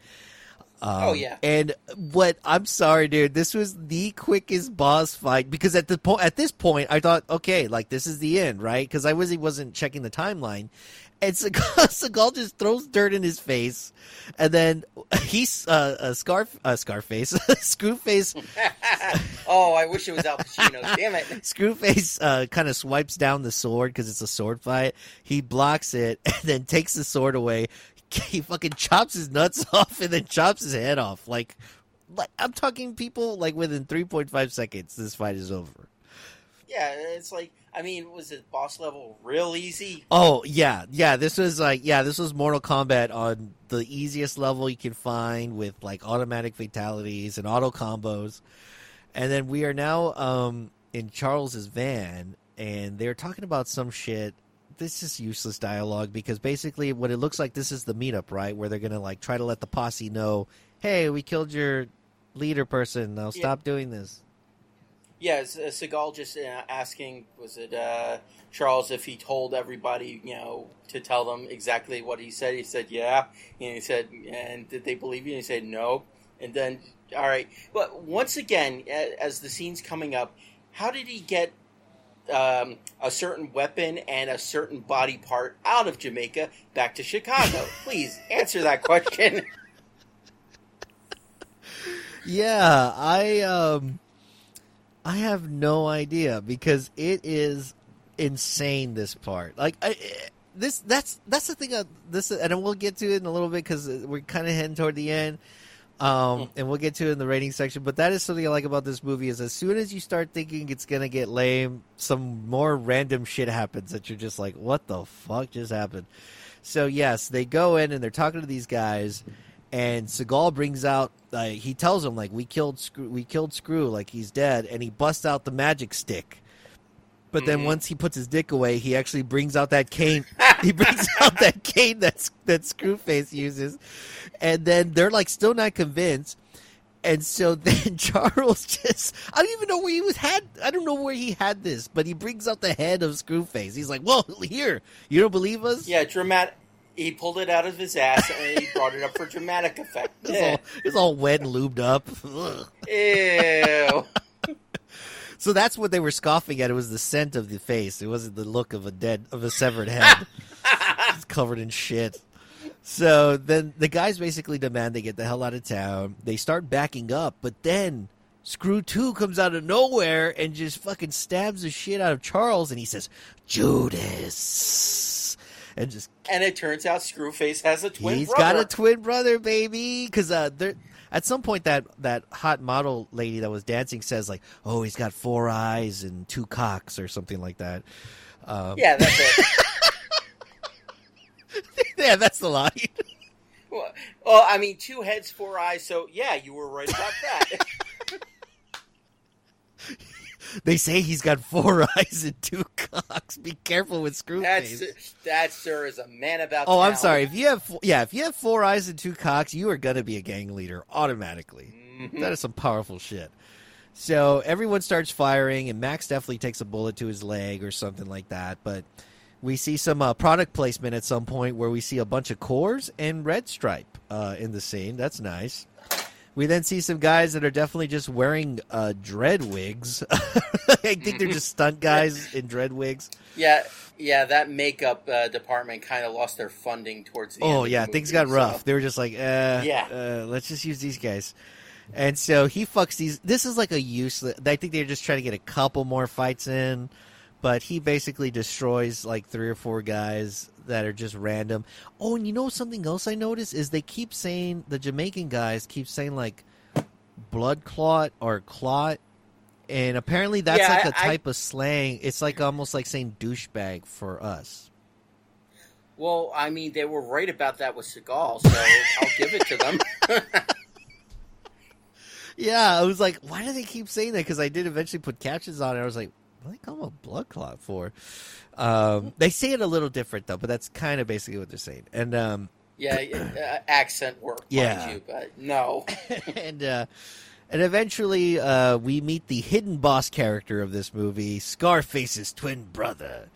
Um, Oh, yeah. And what I'm sorry, dude. This was the quickest boss fight because at the point at this point I thought, okay, like this is the end, right? Because I was wasn't checking the timeline, and Seagal, Seagal just throws dirt in his face, and then he's uh, a scarf, uh, Scarface, Screwface, oh, I wish it was Al Pacino. Damn it. Screwface uh, kind of swipes down the sword because it's a sword fight. He blocks it and then takes the sword away. He fucking chops his nuts off and then chops his head off. Like, like I'm talking people like within 3.5 seconds, this fight is over. Yeah, it's like I mean, was it boss level real easy? Oh yeah, yeah. This was like yeah, this was Mortal Kombat on the easiest level you can find with like automatic fatalities and auto combos. And then we are now um, in Charles's van, and they're talking about some shit. This is useless dialogue because basically what it looks like this is the meetup, right? Where they're gonna like try to let the posse know, hey, we killed your leader person. Now Yeah. stop doing this. Yeah, uh, Seagal just uh, asking, was it uh, Charles if he told everybody, you know, to tell them exactly what he said? He said, yeah. And he said, and did they believe you? And he said, no. And then, all right. But once again, as the scene's coming up, how did he get um, a certain weapon and a certain body part out of Jamaica back to Chicago? Please answer that question. Yeah, I um I have no idea because it is insane this part. Like I this that's that's the thing uh, this and we'll get to it in a little bit cuz we're kind of heading toward the end. Um, and we'll get to it in the rating section, but that is something I like about this movie is as soon as you start thinking it's gonna get lame, some more random shit happens that you're just like, what the fuck just happened? So yes, they go in and they're talking to these guys, and Seagal brings out. Uh, he tells them like we killed Screw, we killed Screw, like he's dead, and he busts out the magic stick. But then Mhm. once he puts his dick away, he actually brings out that cane. he brings out that cane that's that Screwface uses, and then they're like still not convinced. And so then Charles just I don't even know where he was had I don't know where he had this, but he brings out the head of Screwface. He's like, Well, here, you don't believe us? yeah, dramatic. He pulled it out of his ass and he brought it up for dramatic effect. It's all, it's all wet and lubed up. Ugh. Ew. So that's what they were scoffing at. It was the scent of the face. It wasn't the look of a dead of a severed head. it's covered in shit. So then the guys basically demand they get the hell out of town. They start backing up, but then Screw Two comes out of nowhere and just fucking stabs the shit out of Charles, and he says, "Judas." And just And it turns out Screwface has a twin he's brother. got a twin brother, baby. Because uh, there at some point that that hot model lady that was dancing says like, "Oh, he's got four eyes and two cocks" or something like that. Um, yeah, that's it. yeah, that's the line. well, well, I mean, two heads, four eyes. So yeah, you were right about that. they say he's got four eyes and two cocks. Be careful with Screwface. That's that, sir, is a man about. Oh, I'm sorry. If you have, four, yeah, if you have four eyes and two cocks, you are gonna be a gang leader automatically. Mhm. That is some powerful shit. So everyone starts firing, and Max definitely takes a bullet to his leg or something like that. But we see some uh, product placement at some point where we see a bunch of Coors and Red Stripe uh, in the scene. That's nice. We then see some guys that are definitely just wearing uh, dread wigs. I think they're just stunt guys in dread wigs. Yeah, yeah, that makeup uh, department kind of lost their funding towards the end. Oh of the yeah, movie, things got so- rough. They were just like, uh, Yeah. uh, let's just use these guys. And so he fucks these. This is like a useless. I think they're just trying to get a couple more fights in, but he basically destroys like three or four guys that are just random. Oh, and you know something else I noticed is they keep saying the Jamaican guys keep saying like blood clot or clot. And apparently that's Yeah, like I- a type of slang. It's like almost like saying douchebag for us. Well, I mean, they were right about that with Seagal, so I'll give it to them. Yeah, I was like, why do they keep saying that? Because I did eventually put captions on it. I was like, what do they call him a blood clot for? Um, they say it a little different though, but that's kind of basically what they're saying. And um, yeah, uh, accent work, Yeah. you, but no. and uh, and eventually uh, we meet the hidden boss character of this movie, Scarface's twin brother,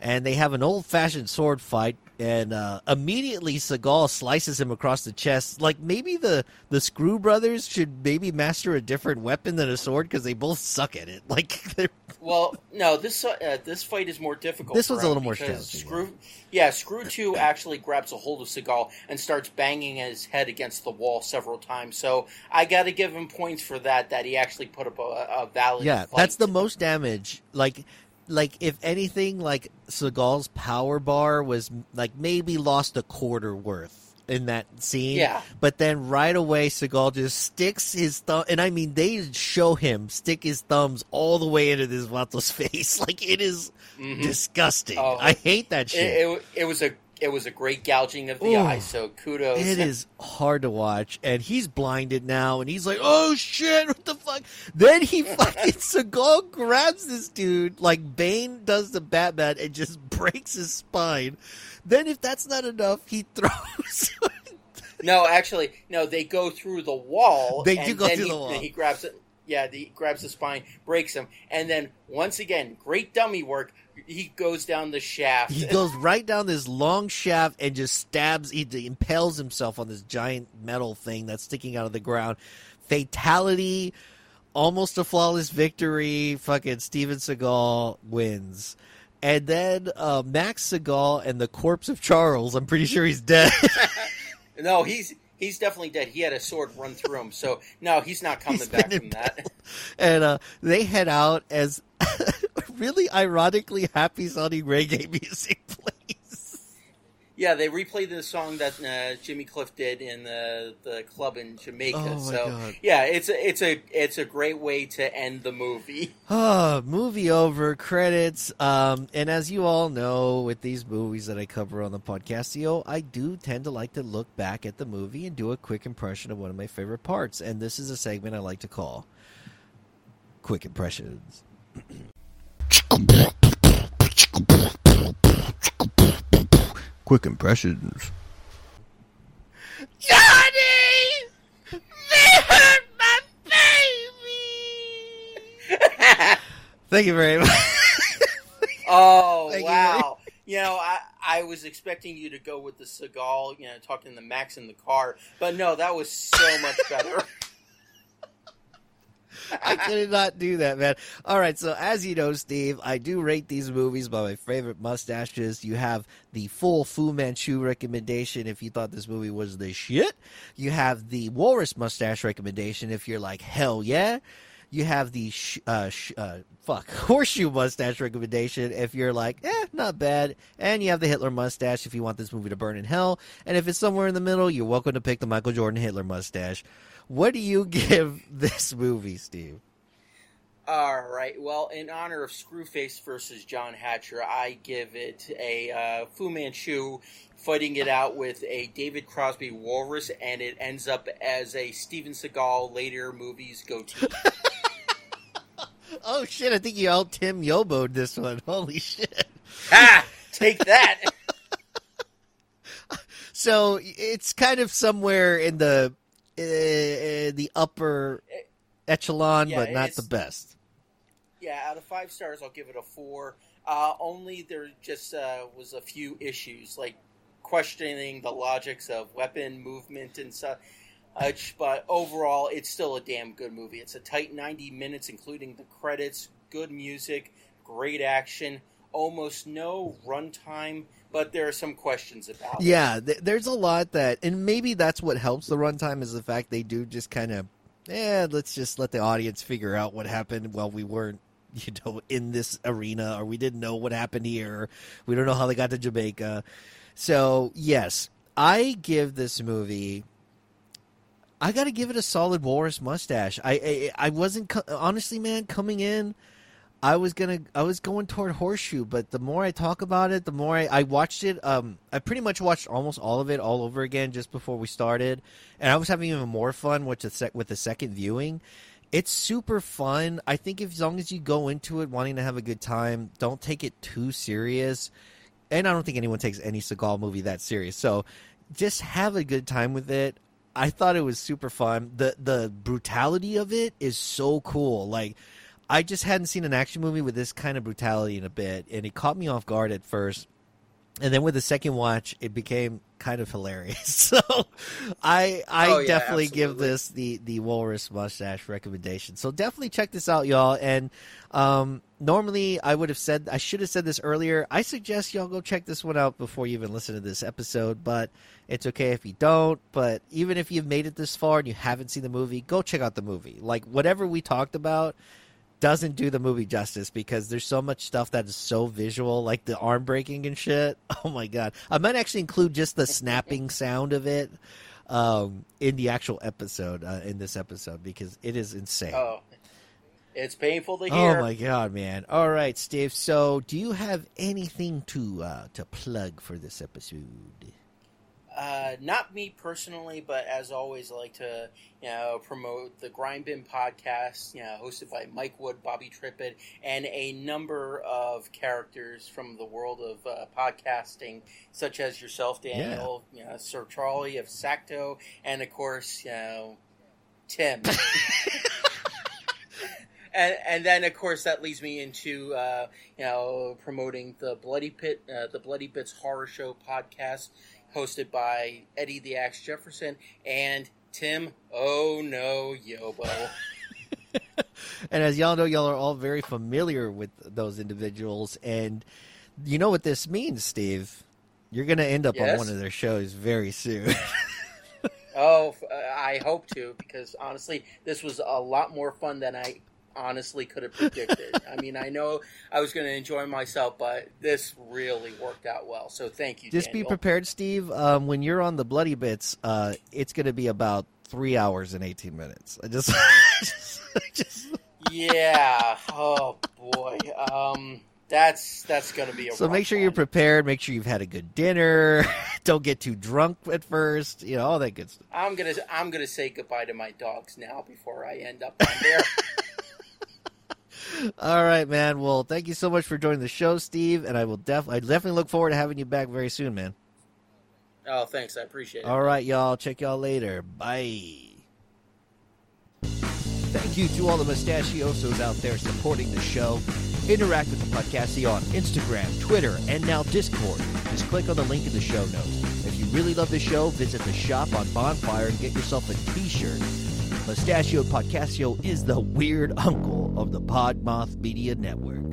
and they have an old fashioned sword fight. And uh, immediately Seagal slices him across the chest. Like maybe the the Screw Brothers should maybe master a different weapon than a sword because they both suck at it. Like they're Well, no, this uh, this fight is more difficult. This was a little more challenging, Screw, yeah, Screw Two actually grabs a hold of Seagal and starts banging his head against the wall several times. So I got to give him points for that. That he actually put up a, a valid. Yeah, fight. that's the most damage. Like, like if anything, like Seagal's power bar was like maybe lost a quarter worth in that scene. Yeah. But then right away, Seagal just sticks his thumb, and I mean they show him stick his thumbs all the way into this Vato's face. Like it is Mhm. disgusting. Oh. I hate that shit. It, it, it was a it was a great gouging of the Ooh. eye. So kudos. It is hard to watch, and he's blinded now, and he's like, "Oh shit, what the fuck?" Then he fucking Seagal grabs this dude like Bane does the Batman and just breaks his spine. Then, if that's not enough, he throws. No, actually, no. They go through the wall. They do go through he, the wall. He grabs it. Yeah, he grabs the spine, breaks him, and then once again, great dummy work. He goes down the shaft. he goes right down this long shaft and just stabs. He impales himself on this giant metal thing that's sticking out of the ground. Fatality, almost a flawless victory. Fucking Steven Seagal wins. And then uh, Max Seagal and the corpse of Charles. I'm pretty sure he's dead. No, he's he's definitely dead. He had a sword run through him, so no, he's not coming He's back from that. and uh, they head out as really ironically happy sounding reggae music plays. Yeah, they replayed the song that uh, Jimmy Cliff did in the the club in Jamaica. Oh, so God. yeah, it's a it's a it's a great way to end the movie. Oh, movie over, credits. Um, and as you all know, with these movies that I cover on the podcast, you know, I do tend to like to look back at the movie and do a quick impression of one of my favorite parts. And this is a segment I like to call Quick Impressions. Quick Impressions. Johnny! They hurt my baby! Thank you very much. Oh Thank you. wow! You know, I I was expecting you to go with the Seagal, you know, talking to Max in the car, but no, that was so much better. I could not do that, man. All right, so as you know, Steve, I do rate these movies by my favorite mustaches. You have the full Fu Manchu recommendation if you thought this movie was the shit. You have the Walrus mustache recommendation if you're like, hell yeah. You have the sh- uh, sh- uh, fuck horseshoe mustache recommendation if you're like, eh, not bad, and you have the Hitler mustache if you want this movie to burn in hell. And if it's somewhere in the middle, you're welcome to pick the Michael Jordan Hitler mustache. What do you give this movie, Steve? All right. Well, in honor of Screwface versus John Hatcher, I give it a uh, Fu Manchu fighting it out with a David Crosby walrus, and it ends up as a Steven Seagal later movies goatee. oh shit! I think you all Tim Yoboed this one. Holy shit! Ha! Take that. so it's kind of somewhere in the uh, the upper echelon, Yeah, but not the best. Yeah, out of five stars, I'll give it a four. Uh, only there just uh, was a few issues, like questioning the logics of weapon movement and such. But overall, it's still a damn good movie. It's a tight 90 minutes, including the credits, good music, great action, almost no runtime, but there are some questions about. Yeah, th- there's a lot that, and maybe that's what helps the runtime is the fact they do just kind of, yeah, let's just let the audience figure out what happened while we weren't, you know, in this arena, or we didn't know what happened here. We don't know how they got to Jamaica. So yes, I give this movie. I got to give it a solid walrus mustache. I I, I wasn't honestly, man, coming in. I was gonna I was going toward Horseshoe, but the more I talk about it, the more I, I watched it. Um, I pretty much watched almost all of it all over again just before we started, and I was having even more fun with the sec- with the second viewing. It's super fun. I think if, as long as you go into it wanting to have a good time, don't take it too serious. And I don't think anyone takes any Seagal movie that serious. So just have a good time with it. I thought it was super fun. The the brutality of it is so cool. Like I just hadn't seen an action movie with this kind of brutality in a bit, and it caught me off guard at first. And then with the second watch, it became kind of hilarious. So I I Oh, yeah, definitely give this the the walrus mustache recommendation. So definitely check this out, y'all. And um, normally I would have said I should have said this earlier. I suggest y'all go check this one out before you even listen to this episode. But it's okay if you don't. But even if you've made it this far and you haven't seen the movie, go check out the movie. Like whatever we talked about doesn't do the movie justice because there's so much stuff that is so visual, like the arm breaking and shit. Oh my god! I might actually include just the snapping sound of it um, in the actual episode uh, in this episode because it is insane. Oh, it's painful to hear. Oh my god, man! All right, Steve. So, do you have anything to uh, to plug for this episode? Uh, not me personally, but as always, I like to you know promote the Grind Bin podcast, you know, hosted by Mike Wood, Bobby Trippett, and a number of characters from the world of uh, podcasting, such as yourself, Daniel, you know, Sir Charlie of Sacto, and of course, you know, Tim. And, and then, of course, that leads me into uh, you know promoting the Bloody Pit, uh, the Bloody Bits Horror Show podcast, hosted by Eddie the Axe Jefferson and Tim. Oh no, Yobo. And as y'all know, y'all are all very familiar with those individuals, and you know what this means, Steve. You're going to end up on one of their shows very soon. oh, uh, I hope to because honestly, this was a lot more fun than I honestly could have predicted. I mean, I know I was going to enjoy myself, but this really worked out well. So thank you. Just be prepared, Steve. Um, when you're on the Bloody Bits, uh, it's going to be about three hours and 18 minutes. I just, just yeah. Oh boy. Um, that's that's gonna be a. so make sure you're prepared. Make sure you've had a good dinner. Don't get too drunk at first. You know all that good stuff. I'm gonna I'm gonna say goodbye to my dogs now before I end up on there. All right, man. Well, thank you so much for joining the show, Steve. And I will def I definitely look forward to having you back very soon, man. oh, thanks. I appreciate it. All right, y'all. Check y'all later. Bye. Thank you to all the mustachiosos out there supporting the show. Interact with the Podcastio on Instagram, Twitter, and now Discord. Just click on the link in the show notes. If you really love the show, visit the shop on Bonfire and get yourself a t-shirt. Mustachio Podcastio is the weird uncle of the Podmoth Media Network.